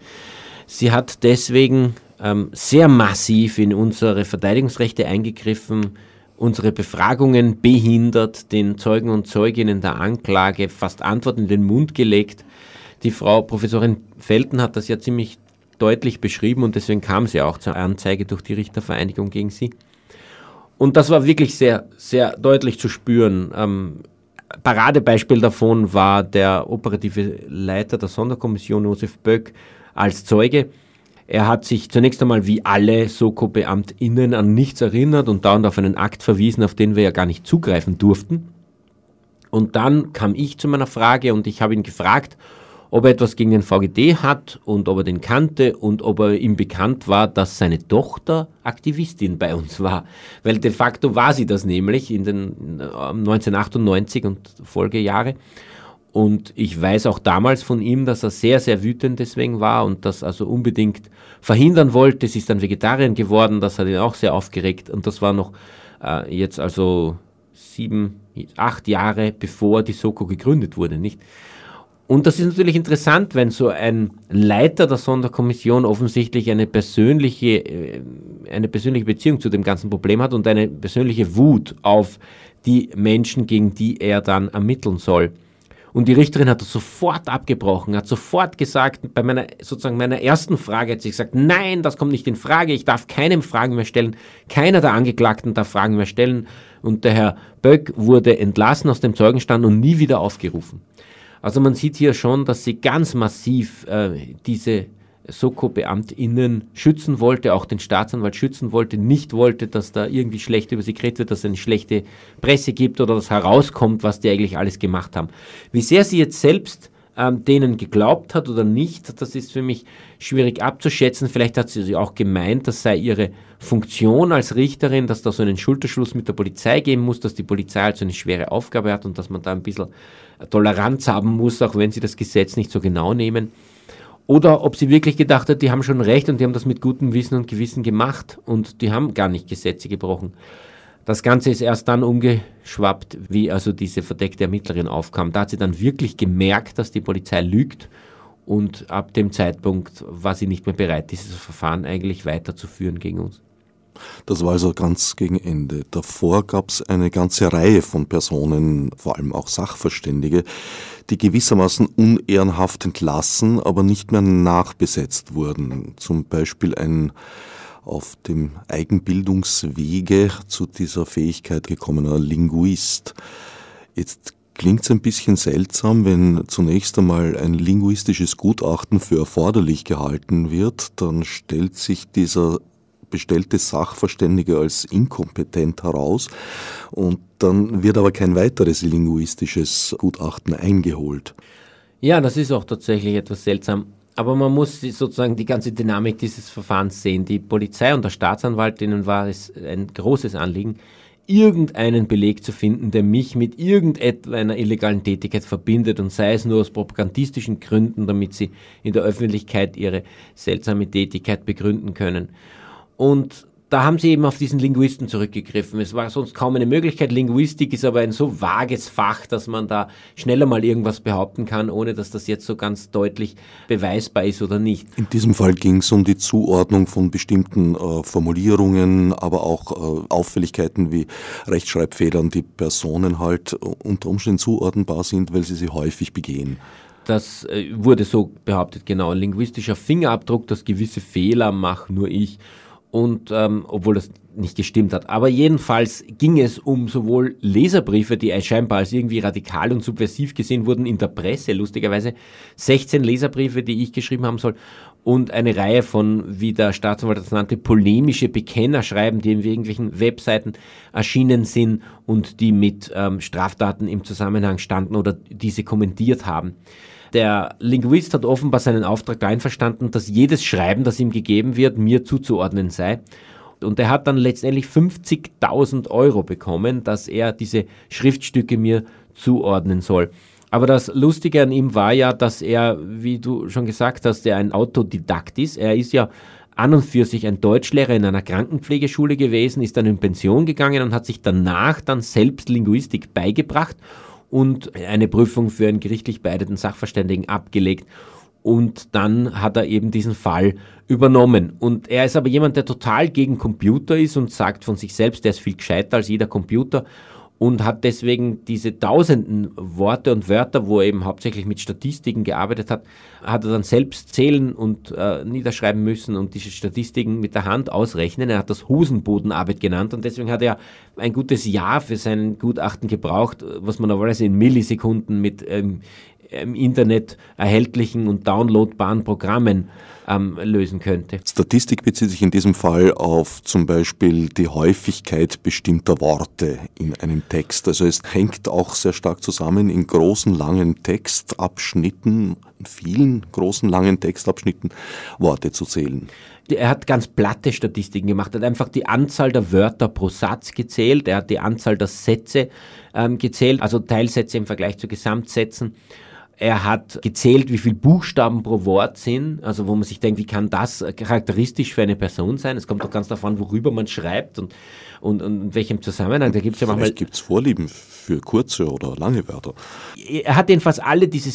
Sie hat deswegen ähm, sehr massiv in unsere Verteidigungsrechte eingegriffen, unsere Befragungen behindert, den Zeugen und Zeuginnen der Anklage fast Antworten in den Mund gelegt. Die Frau Professorin Felten hat das ja ziemlich deutlich beschrieben und deswegen kam sie auch zur Anzeige durch die Richtervereinigung gegen sie. Und das war wirklich sehr, sehr deutlich zu spüren. Ähm, Paradebeispiel davon war der operative Leiter der Sonderkommission, Josef Böck, als Zeuge. Er hat sich zunächst einmal wie alle Soko-BeamtInnen an nichts erinnert und dauernd auf einen Akt verwiesen, auf den wir ja gar nicht zugreifen durften. Und dann kam ich zu meiner Frage und ich habe ihn gefragt, ob er etwas gegen den VGD hat und ob er den kannte und ob er ihm bekannt war, dass seine Tochter Aktivistin bei uns war. Weil de facto war sie das nämlich in den 1998 äh, und Folgejahre. Und ich weiß auch damals von ihm, dass er sehr, sehr wütend deswegen war und das also unbedingt verhindern wollte. Sie ist dann Vegetarierin geworden, das hat ihn auch sehr aufgeregt. Und das war noch äh, jetzt also sieben, acht Jahre bevor die Soko gegründet wurde, nicht? Und das ist natürlich interessant, wenn so ein Leiter der Sonderkommission offensichtlich eine persönliche, äh, eine persönliche Beziehung zu dem ganzen Problem hat und eine persönliche Wut auf die Menschen, gegen die er dann ermitteln soll. Und die Richterin hat das sofort abgebrochen, hat sofort gesagt, bei meiner, sozusagen meiner ersten Frage hat sie gesagt, nein, das kommt nicht in Frage, ich darf keinem Fragen mehr stellen, keiner der Angeklagten darf Fragen mehr stellen. Und der Herr Böck wurde entlassen aus dem Zeugenstand und nie wieder aufgerufen. Also man sieht hier schon, dass sie ganz massiv äh, diese Soko-BeamtInnen schützen wollte, auch den Staatsanwalt schützen wollte, nicht wollte, dass da irgendwie schlecht über sie geredet wird, dass es eine schlechte Presse gibt oder dass herauskommt, was die eigentlich alles gemacht haben. Wie sehr sie jetzt selbst ähm, denen geglaubt hat oder nicht, das ist für mich schwierig abzuschätzen. Vielleicht hat sie auch gemeint, das sei ihre Funktion als Richterin, dass da so einen Schulterschluss mit der Polizei geben muss, dass die Polizei also eine schwere Aufgabe hat und dass man da ein bisschen Toleranz haben muss, auch wenn sie das Gesetz nicht so genau nehmen. Oder ob sie wirklich gedacht hat, die haben schon recht und die haben das mit gutem Wissen und Gewissen gemacht und die haben gar nicht Gesetze gebrochen. Das Ganze ist erst dann umgeschwappt, wie also diese verdeckte Ermittlerin aufkam. Da hat sie dann wirklich gemerkt, dass die Polizei lügt und ab dem Zeitpunkt war sie nicht mehr bereit, dieses Verfahren eigentlich weiterzuführen gegen uns. Das war also ganz gegen Ende. Davor gab es eine ganze Reihe von Personen, vor allem auch Sachverständige, die gewissermaßen unehrenhaft entlassen, aber nicht mehr nachbesetzt wurden. Zum Beispiel ein auf dem Eigenbildungswege zu dieser Fähigkeit gekommener Linguist. Jetzt klingt es ein bisschen seltsam, wenn zunächst einmal ein linguistisches Gutachten für erforderlich gehalten wird, dann stellt sich dieser bestellte Sachverständige als inkompetent heraus und dann wird aber kein weiteres linguistisches Gutachten eingeholt. Ja, das ist auch tatsächlich etwas seltsam. Aber man muss sozusagen die ganze Dynamik dieses Verfahrens sehen. Die Polizei und der Staatsanwalt, denen war es ein großes Anliegen, irgendeinen Beleg zu finden, der mich mit irgendeiner illegalen Tätigkeit verbindet und sei es nur aus propagandistischen Gründen, damit sie in der Öffentlichkeit ihre seltsame Tätigkeit begründen können. Und da haben sie eben auf diesen Linguisten zurückgegriffen. Es war sonst kaum eine Möglichkeit. Linguistik ist aber ein so vages Fach, dass man da schneller mal irgendwas behaupten kann, ohne dass das jetzt so ganz deutlich beweisbar ist oder nicht. In diesem Fall ging es um die Zuordnung von bestimmten äh, Formulierungen, aber auch äh, Auffälligkeiten wie Rechtschreibfedern, die Personen halt äh, unter Umständen zuordnenbar sind, weil sie sie häufig begehen. Das äh, wurde so behauptet, genau. Ein linguistischer Fingerabdruck, dass gewisse Fehler mache nur ich und ähm, obwohl das nicht gestimmt hat. Aber jedenfalls ging es um sowohl Leserbriefe, die scheinbar als irgendwie radikal und subversiv gesehen wurden in der Presse, lustigerweise 16 Leserbriefe, die ich geschrieben haben soll, und eine Reihe von, wie der Staatsanwalt das nannte, polemische Bekennerschreiben, die in irgendwelchen Webseiten erschienen sind und die mit ähm, Straftaten im Zusammenhang standen oder diese kommentiert haben. Der Linguist hat offenbar seinen Auftrag einverstanden, dass jedes Schreiben, das ihm gegeben wird, mir zuzuordnen sei. Und er hat dann letztendlich 50.000 Euro bekommen, dass er diese Schriftstücke mir zuordnen soll. Aber das Lustige an ihm war ja, dass er, wie du schon gesagt hast, er ein Autodidakt ist. Er ist ja an und für sich ein Deutschlehrer in einer Krankenpflegeschule gewesen, ist dann in Pension gegangen und hat sich danach dann selbst Linguistik beigebracht und eine Prüfung für einen gerichtlich beideten Sachverständigen abgelegt. und dann hat er eben diesen Fall übernommen. Und er ist aber jemand, der total gegen Computer ist und sagt von sich selbst, er ist viel gescheiter als jeder Computer und hat deswegen diese tausenden Worte und Wörter, wo er eben hauptsächlich mit Statistiken gearbeitet hat, hat er dann selbst zählen und äh, niederschreiben müssen und diese Statistiken mit der Hand ausrechnen. Er hat das Hosenbodenarbeit genannt und deswegen hat er ein gutes Jahr für sein Gutachten gebraucht, was man normalerweise in Millisekunden mit ähm, im Internet erhältlichen und downloadbaren Programmen ähm, lösen könnte. Statistik bezieht sich in diesem Fall auf zum Beispiel die Häufigkeit bestimmter Worte in einem Text. Also es hängt auch sehr stark zusammen in großen, langen Textabschnitten, vielen großen, langen Textabschnitten Worte zu zählen er hat ganz platte Statistiken gemacht, er hat einfach die Anzahl der Wörter pro Satz gezählt, er hat die Anzahl der Sätze ähm, gezählt, also Teilsätze im Vergleich zu Gesamtsätzen. Er hat gezählt, wie viele Buchstaben pro Wort sind, also wo man sich denkt, wie kann das charakteristisch für eine Person sein? Es kommt doch ganz davon, worüber man schreibt und, und, und in welchem Zusammenhang. Da gibt's ja manchmal. gibt es Vorlieben für kurze oder lange Wörter. Er hat jedenfalls alle diese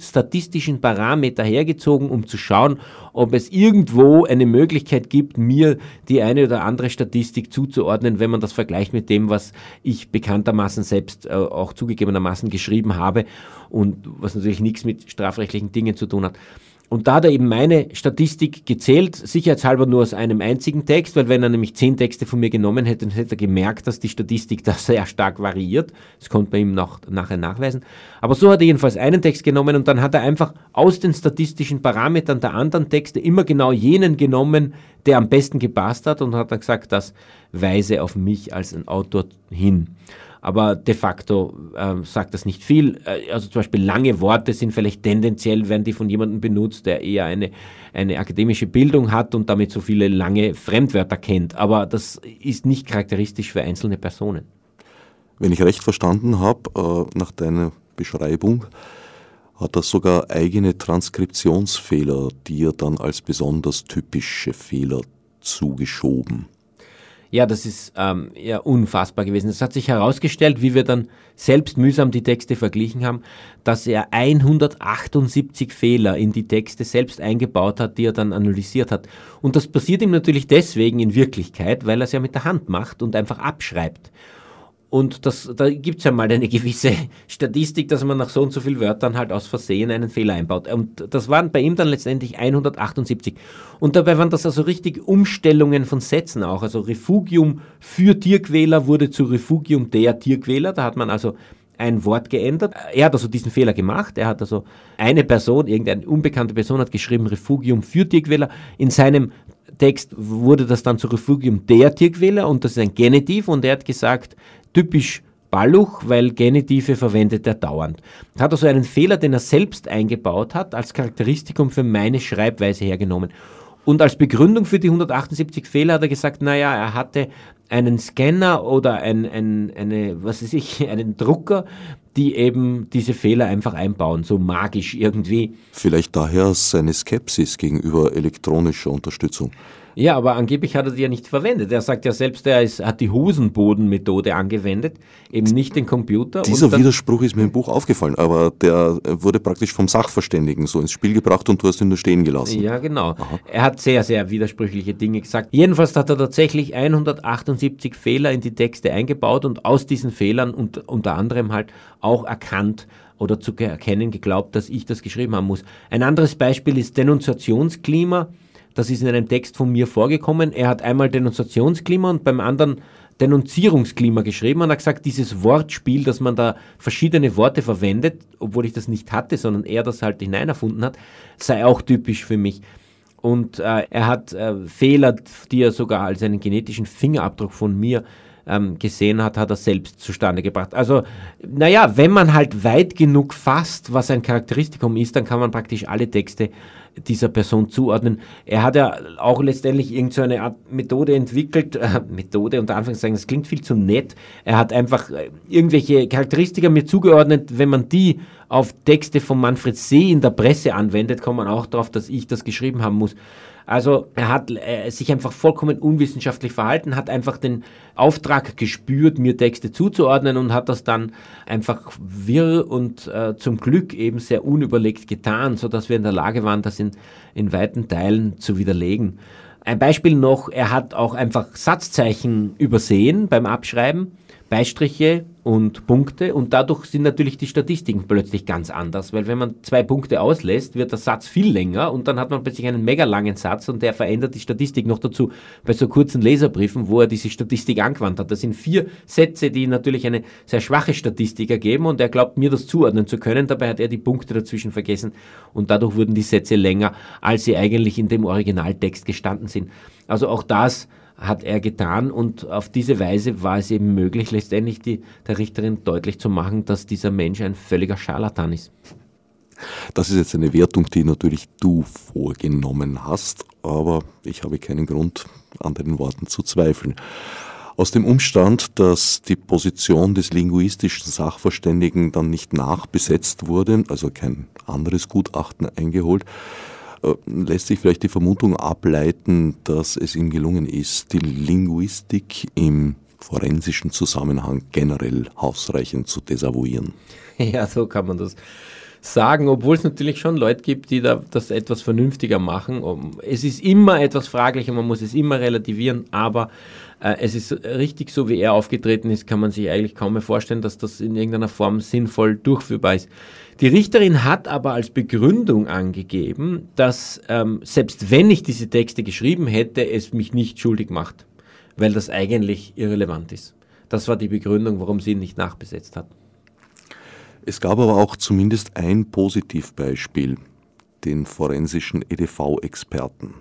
statistischen Parameter hergezogen, um zu schauen, ob es irgendwo eine Möglichkeit gibt, mir die eine oder andere Statistik zuzuordnen, wenn man das vergleicht mit dem, was ich bekanntermaßen selbst äh, auch zugegebenermaßen geschrieben habe und was natürlich nichts mit strafrechtlichen Dingen zu tun hat. Und da hat er eben meine Statistik gezählt, sicherheitshalber nur aus einem einzigen Text, weil wenn er nämlich zehn Texte von mir genommen hätte, dann hätte er gemerkt, dass die Statistik da sehr stark variiert. Das konnte man ihm noch, nachher nachweisen. Aber so hat er jedenfalls einen Text genommen und dann hat er einfach aus den statistischen Parametern der anderen Texte immer genau jenen genommen, der am besten gepasst hat und hat dann gesagt, das weise auf mich als ein Autor hin aber de facto äh, sagt das nicht viel. Äh, also zum Beispiel lange Worte sind vielleicht tendenziell, werden die von jemandem benutzt, der eher eine, eine akademische Bildung hat und damit so viele lange Fremdwörter kennt. Aber das ist nicht charakteristisch für einzelne Personen. Wenn ich recht verstanden habe, äh, nach deiner Beschreibung, hat er sogar eigene Transkriptionsfehler, die er dann als besonders typische Fehler zugeschoben. Ja, das ist ähm, ja unfassbar gewesen. Es hat sich herausgestellt, wie wir dann selbst mühsam die Texte verglichen haben, dass er 178 Fehler in die Texte selbst eingebaut hat, die er dann analysiert hat. Und das passiert ihm natürlich deswegen in Wirklichkeit, weil er es ja mit der Hand macht und einfach abschreibt. Und das, da gibt's ja mal eine gewisse Statistik, dass man nach so und so vielen Wörtern halt aus Versehen einen Fehler einbaut. Und das waren bei ihm dann letztendlich 178. Und dabei waren das also richtig Umstellungen von Sätzen auch. Also Refugium für Tierquäler wurde zu Refugium der Tierquäler. Da hat man also ein Wort geändert. Er hat also diesen Fehler gemacht. Er hat also eine Person, irgendeine unbekannte Person hat geschrieben Refugium für Tierquäler. In seinem Text wurde das dann zu Refugium der Tierquäler und das ist ein Genitiv und er hat gesagt, typisch Balluch, weil Genitive verwendet er dauernd. Er hat also einen Fehler, den er selbst eingebaut hat, als Charakteristikum für meine Schreibweise hergenommen. Und als Begründung für die 178 Fehler hat er gesagt, naja, er hatte einen Scanner oder ein, ein, eine, was weiß ich, einen Drucker, die eben diese Fehler einfach einbauen, so magisch irgendwie. Vielleicht daher seine Skepsis gegenüber elektronischer Unterstützung. Ja, aber angeblich hat er die ja nicht verwendet. Er sagt ja selbst, er ist, hat die Hosenbodenmethode angewendet, eben nicht den Computer. Dieser Widerspruch ist mir im Buch aufgefallen, aber der wurde praktisch vom Sachverständigen so ins Spiel gebracht und du hast ihn nur stehen gelassen. Ja, genau. Aha. Er hat sehr, sehr widersprüchliche Dinge gesagt. Jedenfalls hat er tatsächlich 178 Fehler in die Texte eingebaut und aus diesen Fehlern und unter anderem halt auch erkannt, oder zu erkennen geglaubt, dass ich das geschrieben haben muss. Ein anderes Beispiel ist Denunziationsklima. Das ist in einem Text von mir vorgekommen. Er hat einmal Denunziationsklima und beim anderen Denunzierungsklima geschrieben und hat gesagt, dieses Wortspiel, dass man da verschiedene Worte verwendet, obwohl ich das nicht hatte, sondern er das halt hineinerfunden hat, sei auch typisch für mich. Und äh, er hat äh, Fehler, die er sogar als einen genetischen Fingerabdruck von mir ähm, gesehen hat, hat er selbst zustande gebracht. Also, naja, wenn man halt weit genug fasst, was ein Charakteristikum ist, dann kann man praktisch alle Texte dieser Person zuordnen. Er hat ja auch letztendlich irgendeine so Art Methode entwickelt, äh, Methode unter Anführungszeichen, das klingt viel zu nett. Er hat einfach äh, irgendwelche Charakteristika mir zugeordnet, wenn man die auf Texte von Manfred See in der Presse anwendet, kommt man auch darauf, dass ich das geschrieben haben muss. Also er hat äh, sich einfach vollkommen unwissenschaftlich verhalten, hat einfach den Auftrag gespürt, mir Texte zuzuordnen und hat das dann einfach wirr und äh, zum Glück eben sehr unüberlegt getan, sodass wir in der Lage waren, das in, in weiten Teilen zu widerlegen. Ein Beispiel noch, er hat auch einfach Satzzeichen übersehen beim Abschreiben Beistriche und Punkte und dadurch sind natürlich die Statistiken plötzlich ganz anders, weil wenn man zwei Punkte auslässt, wird der Satz viel länger und dann hat man plötzlich einen mega langen Satz und der verändert die Statistik noch dazu bei so kurzen Leserbriefen, wo er diese Statistik angewandt hat. Das sind vier Sätze, die natürlich eine sehr schwache Statistik ergeben und er glaubt mir das zuordnen zu können, dabei hat er die Punkte dazwischen vergessen und dadurch wurden die Sätze länger, als sie eigentlich in dem Originaltext gestanden sind. Also auch das hat er getan und auf diese Weise war es eben möglich, letztendlich die, der Richterin deutlich zu machen, dass dieser Mensch ein völliger Scharlatan ist. Das ist jetzt eine Wertung, die natürlich du vorgenommen hast, aber ich habe keinen Grund, an deinen Worten zu zweifeln. Aus dem Umstand, dass die Position des linguistischen Sachverständigen dann nicht nachbesetzt wurde, also kein anderes Gutachten eingeholt, lässt sich vielleicht die Vermutung ableiten, dass es ihm gelungen ist, die Linguistik im forensischen Zusammenhang generell ausreichend zu desavouieren. Ja, so kann man das sagen, obwohl es natürlich schon Leute gibt, die da das etwas vernünftiger machen. Es ist immer etwas fraglich und man muss es immer relativieren, aber äh, es ist richtig, so wie er aufgetreten ist, kann man sich eigentlich kaum mehr vorstellen, dass das in irgendeiner Form sinnvoll durchführbar ist. Die Richterin hat aber als Begründung angegeben, dass ähm, selbst wenn ich diese Texte geschrieben hätte, es mich nicht schuldig macht, weil das eigentlich irrelevant ist. Das war die Begründung, warum sie ihn nicht nachbesetzt hat. Es gab aber auch zumindest ein Positivbeispiel, den forensischen EDV-Experten.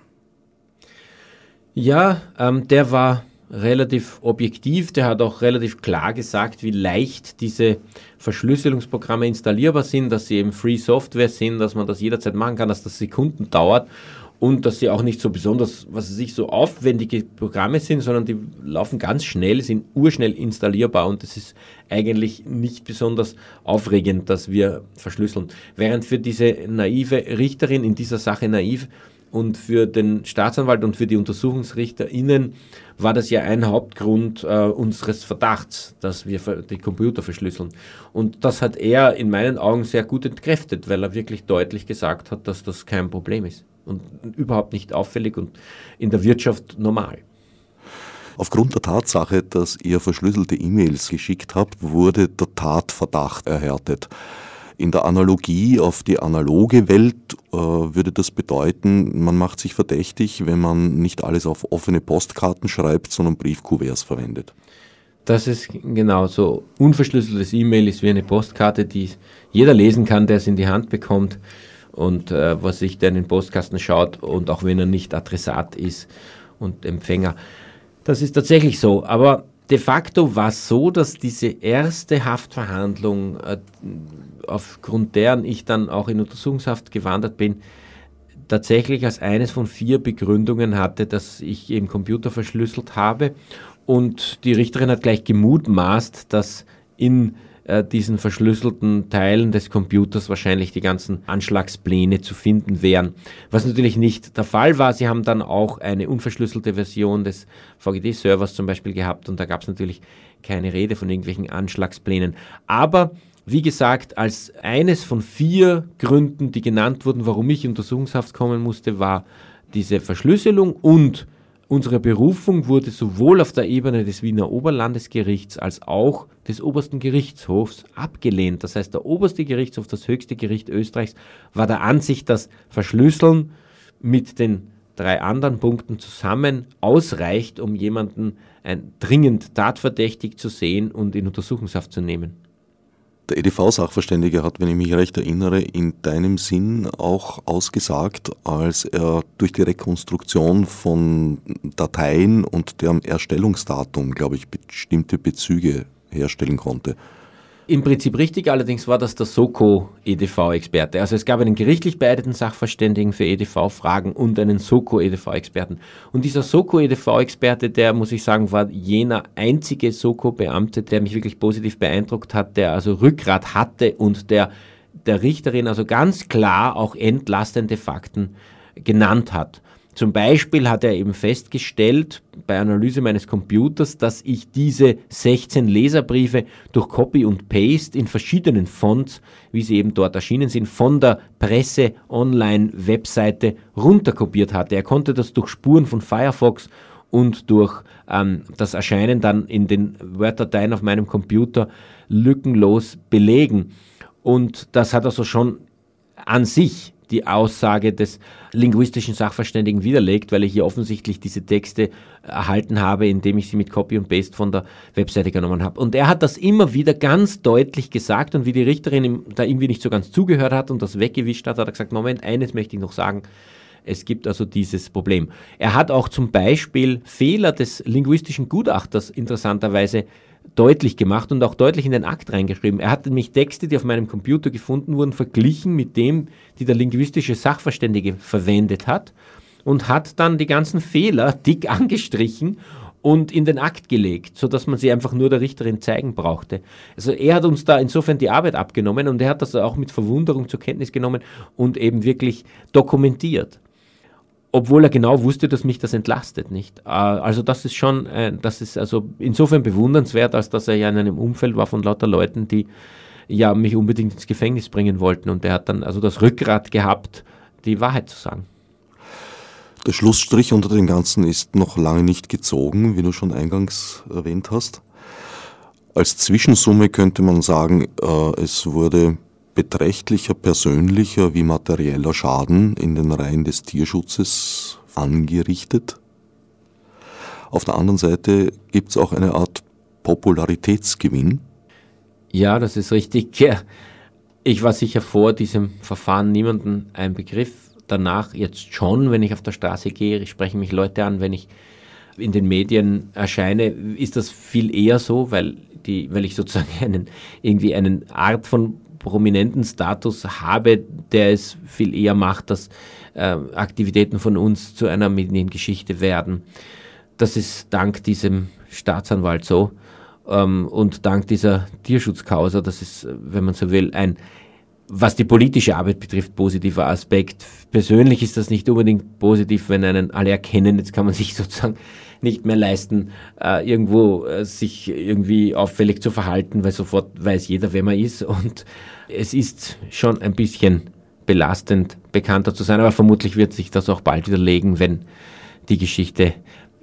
Ja, ähm, der war relativ objektiv, der hat auch relativ klar gesagt, wie leicht diese Verschlüsselungsprogramme installierbar sind, dass sie eben Free Software sind, dass man das jederzeit machen kann, dass das Sekunden dauert und dass sie auch nicht so besonders, was weiß ich, so aufwendige Programme sind, sondern die laufen ganz schnell, sind urschnell installierbar und es ist eigentlich nicht besonders aufregend, dass wir verschlüsseln. Während für diese naive Richterin in dieser Sache naiv und für den Staatsanwalt und für die UntersuchungsrichterInnen war das ja ein Hauptgrund äh, unseres Verdachts, dass wir die Computer verschlüsseln. Und das hat er in meinen Augen sehr gut entkräftet, weil er wirklich deutlich gesagt hat, dass das kein Problem ist und überhaupt nicht auffällig und in der Wirtschaft normal. Aufgrund der Tatsache, dass ihr verschlüsselte E-Mails geschickt habt, wurde der Tatverdacht erhärtet. In der Analogie auf die analoge Welt äh, würde das bedeuten, man macht sich verdächtig, wenn man nicht alles auf offene Postkarten schreibt, sondern Briefkuverts verwendet. Das ist genau so. Unverschlüsseltes E-Mail ist wie eine Postkarte, die jeder lesen kann, der es in die Hand bekommt und äh, was sich der in den Postkasten schaut und auch wenn er nicht Adressat ist und Empfänger. Das ist tatsächlich so. Aber de facto war es so, dass diese erste Haftverhandlung, äh, aufgrund deren ich dann auch in Untersuchungshaft gewandert bin, tatsächlich als eines von vier Begründungen hatte, dass ich eben Computer verschlüsselt habe. Und die Richterin hat gleich gemutmaßt, dass in äh, diesen verschlüsselten Teilen des Computers wahrscheinlich die ganzen Anschlagspläne zu finden wären. Was natürlich nicht der Fall war. Sie haben dann auch eine unverschlüsselte Version des VGD-Servers zum Beispiel gehabt und da gab es natürlich keine Rede von irgendwelchen Anschlagsplänen. Aber wie gesagt, als eines von vier Gründen, die genannt wurden, warum ich in Untersuchungshaft kommen musste, war diese Verschlüsselung und Unsere Berufung wurde sowohl auf der Ebene des Wiener Oberlandesgerichts als auch des obersten Gerichtshofs abgelehnt. Das heißt, der oberste Gerichtshof, das höchste Gericht Österreichs, war der Ansicht, dass Verschlüsseln mit den drei anderen Punkten zusammen ausreicht, um jemanden ein, dringend tatverdächtig zu sehen und in Untersuchungshaft zu nehmen. Der EDV-Sachverständige hat, wenn ich mich recht erinnere, in deinem Sinn auch ausgesagt, als er durch die Rekonstruktion von Dateien und deren Erstellungsdatum, glaube ich, bestimmte Bezüge herstellen konnte. Im Prinzip richtig, allerdings war das der Soko-EDV-Experte. Also es gab einen gerichtlich beeideten Sachverständigen für EDV-Fragen und einen Soko-EDV-Experten. Und dieser Soko-EDV-Experte, der, muss ich sagen, war jener einzige Soko-Beamte, der mich wirklich positiv beeindruckt hat, der also Rückgrat hatte und der der Richterin also ganz klar auch entlastende Fakten genannt hat. Zum Beispiel hat er eben festgestellt bei Analyse meines Computers, dass ich diese 16 Leserbriefe durch Copy und Paste in verschiedenen Fonts, wie sie eben dort erschienen sind, von der Presse Online Webseite runterkopiert hatte. Er konnte das durch Spuren von Firefox und durch ähm, das Erscheinen dann in den Word-Dateien auf meinem Computer lückenlos belegen. Und das hat also schon an sich die Aussage des linguistischen Sachverständigen widerlegt, weil ich hier offensichtlich diese Texte erhalten habe, indem ich sie mit Copy und Paste von der Webseite genommen habe. Und er hat das immer wieder ganz deutlich gesagt und wie die Richterin ihm da irgendwie nicht so ganz zugehört hat und das weggewischt hat, hat er gesagt, Moment, eines möchte ich noch sagen. Es gibt also dieses Problem. Er hat auch zum Beispiel Fehler des linguistischen Gutachters interessanterweise deutlich gemacht und auch deutlich in den Akt reingeschrieben. Er hat nämlich Texte, die auf meinem Computer gefunden wurden, verglichen mit dem, die der linguistische Sachverständige verwendet hat und hat dann die ganzen Fehler dick angestrichen und in den Akt gelegt, sodass man sie einfach nur der Richterin zeigen brauchte. Also er hat uns da insofern die Arbeit abgenommen und er hat das auch mit Verwunderung zur Kenntnis genommen und eben wirklich dokumentiert obwohl er genau wusste, dass mich das entlastet, nicht? Äh, also das ist schon, äh, das ist also insofern bewundernswert, als dass er ja in einem Umfeld war von lauter Leuten, die ja mich unbedingt ins Gefängnis bringen wollten und er hat dann also das Rückgrat gehabt, die Wahrheit zu sagen. Der Schlussstrich unter dem Ganzen ist noch lange nicht gezogen, wie du schon eingangs erwähnt hast. Als Zwischensumme könnte man sagen, äh, es wurde beträchtlicher persönlicher wie materieller Schaden in den Reihen des Tierschutzes angerichtet. Auf der anderen Seite gibt es auch eine Art Popularitätsgewinn. Ja, das ist richtig. Ich war sicher vor diesem Verfahren niemanden ein Begriff. Danach jetzt schon, wenn ich auf der Straße gehe, sprechen mich Leute an, wenn ich in den Medien erscheine, ist das viel eher so, weil, die, weil ich sozusagen einen, irgendwie eine Art von prominenten Status habe, der es viel eher macht, dass äh, Aktivitäten von uns zu einer Mediengeschichte werden. Das ist dank diesem Staatsanwalt so ähm, und dank dieser Tierschutzkausa, das ist, wenn man so will, ein was die politische Arbeit betrifft, positiver Aspekt. Persönlich ist das nicht unbedingt positiv, wenn einen alle erkennen. Jetzt kann man sich sozusagen nicht mehr leisten, äh, irgendwo äh, sich irgendwie auffällig zu verhalten, weil sofort weiß jeder, wer man ist. Und es ist schon ein bisschen belastend, bekannter zu sein, aber vermutlich wird sich das auch bald widerlegen, wenn die Geschichte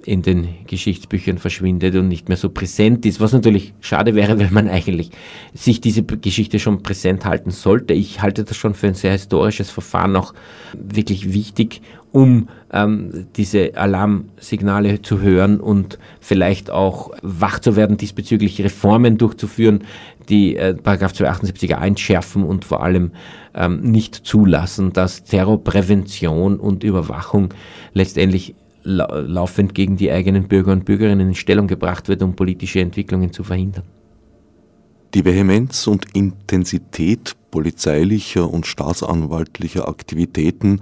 in den Geschichtsbüchern verschwindet und nicht mehr so präsent ist, was natürlich schade wäre, wenn man eigentlich sich diese Geschichte schon präsent halten sollte. Ich halte das schon für ein sehr historisches Verfahren, auch wirklich wichtig, um ähm, diese Alarmsignale zu hören und vielleicht auch wach zu werden, diesbezüglich Reformen durchzuführen, die äh, 278er einschärfen und vor allem ähm, nicht zulassen, dass Terrorprävention und Überwachung letztendlich laufend gegen die eigenen Bürger und Bürgerinnen in Stellung gebracht wird, um politische Entwicklungen zu verhindern. Die Vehemenz und Intensität polizeilicher und staatsanwaltlicher Aktivitäten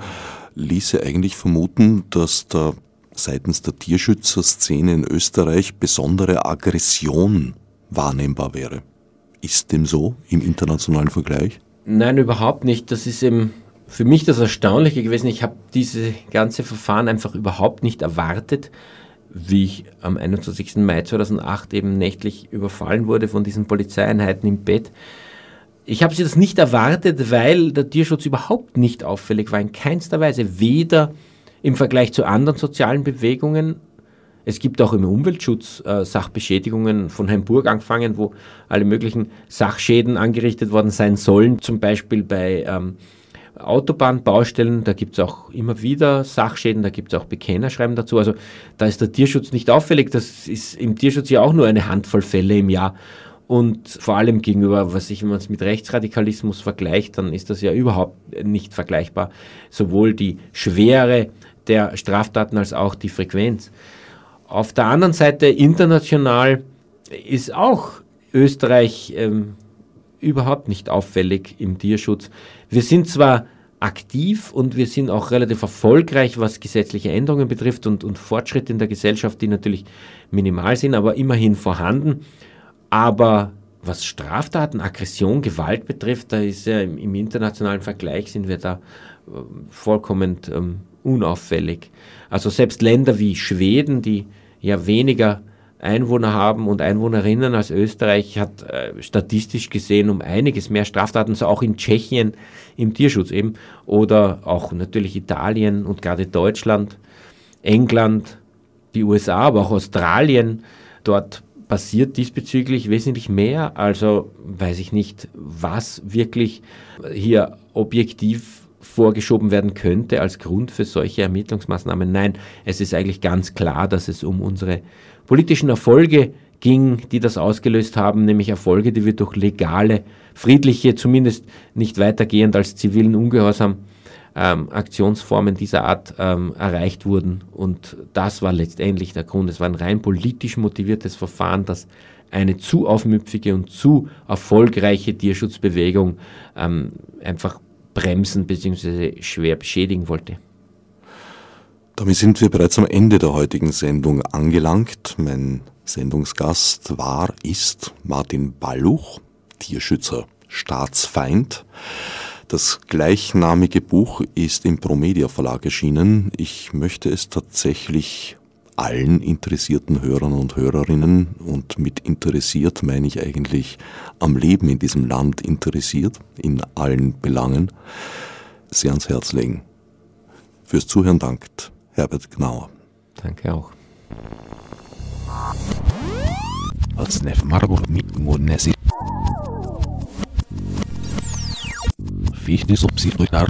ließe eigentlich vermuten, dass da seitens der Tierschützerszene in Österreich besondere Aggression wahrnehmbar wäre. Ist dem so im internationalen Vergleich? Nein, überhaupt nicht. Das ist eben für mich das Erstaunliche gewesen. Ich habe diese ganze Verfahren einfach überhaupt nicht erwartet, wie ich am 21. Mai 2008 eben nächtlich überfallen wurde von diesen Polizeieinheiten im Bett. Ich habe sie das nicht erwartet, weil der Tierschutz überhaupt nicht auffällig war, in keinster Weise, weder im Vergleich zu anderen sozialen Bewegungen. Es gibt auch im Umweltschutz äh, Sachbeschädigungen von Hamburg angefangen, wo alle möglichen Sachschäden angerichtet worden sein sollen, zum Beispiel bei ähm, Autobahnbaustellen, da gibt es auch immer wieder Sachschäden, da gibt es auch Bekennerschreiben dazu. Also da ist der Tierschutz nicht auffällig. Das ist im Tierschutz ja auch nur eine Handvoll Fälle im Jahr. Und vor allem gegenüber, was ich, wenn man es mit Rechtsradikalismus vergleicht, dann ist das ja überhaupt nicht vergleichbar. Sowohl die Schwere der Straftaten als auch die Frequenz. Auf der anderen Seite international ist auch Österreich ähm, überhaupt nicht auffällig im Tierschutz. Wir sind zwar aktiv und wir sind auch relativ erfolgreich, was gesetzliche Änderungen betrifft und, und Fortschritte in der Gesellschaft, die natürlich minimal sind, aber immerhin vorhanden. Aber was Straftaten, Aggression, Gewalt betrifft, da ist ja im, im internationalen Vergleich sind wir da vollkommen ähm, unauffällig. Also selbst Länder wie Schweden, die ja weniger Einwohner haben und Einwohnerinnen als Österreich, hat äh, statistisch gesehen um einiges mehr Straftaten, so auch in Tschechien im Tierschutz eben, oder auch natürlich Italien und gerade Deutschland, England, die USA, aber auch Australien. Dort passiert diesbezüglich wesentlich mehr. Also weiß ich nicht, was wirklich hier objektiv vorgeschoben werden könnte als Grund für solche Ermittlungsmaßnahmen. Nein, es ist eigentlich ganz klar, dass es um unsere politischen Erfolge ging, die das ausgelöst haben, nämlich Erfolge, die wir durch legale, friedliche, zumindest nicht weitergehend als zivilen Ungehorsam ähm, Aktionsformen dieser Art ähm, erreicht wurden. Und das war letztendlich der Grund. Es war ein rein politisch motiviertes Verfahren, das eine zu aufmüpfige und zu erfolgreiche Tierschutzbewegung ähm, einfach bremsen bzw. schwer beschädigen wollte. Damit sind wir bereits am Ende der heutigen Sendung angelangt. Mein Sendungsgast war, ist Martin Balluch, Tierschützer, Staatsfeind. Das gleichnamige Buch ist im Promedia Verlag erschienen. Ich möchte es tatsächlich allen interessierten Hörern und Hörerinnen und mit interessiert meine ich eigentlich am Leben in diesem Land interessiert, in allen Belangen, sehr ans Herz legen. Fürs Zuhören dankt Herbert Gnauer. Danke auch. Als Nef Margot mit Monesi. Fichte subsidiar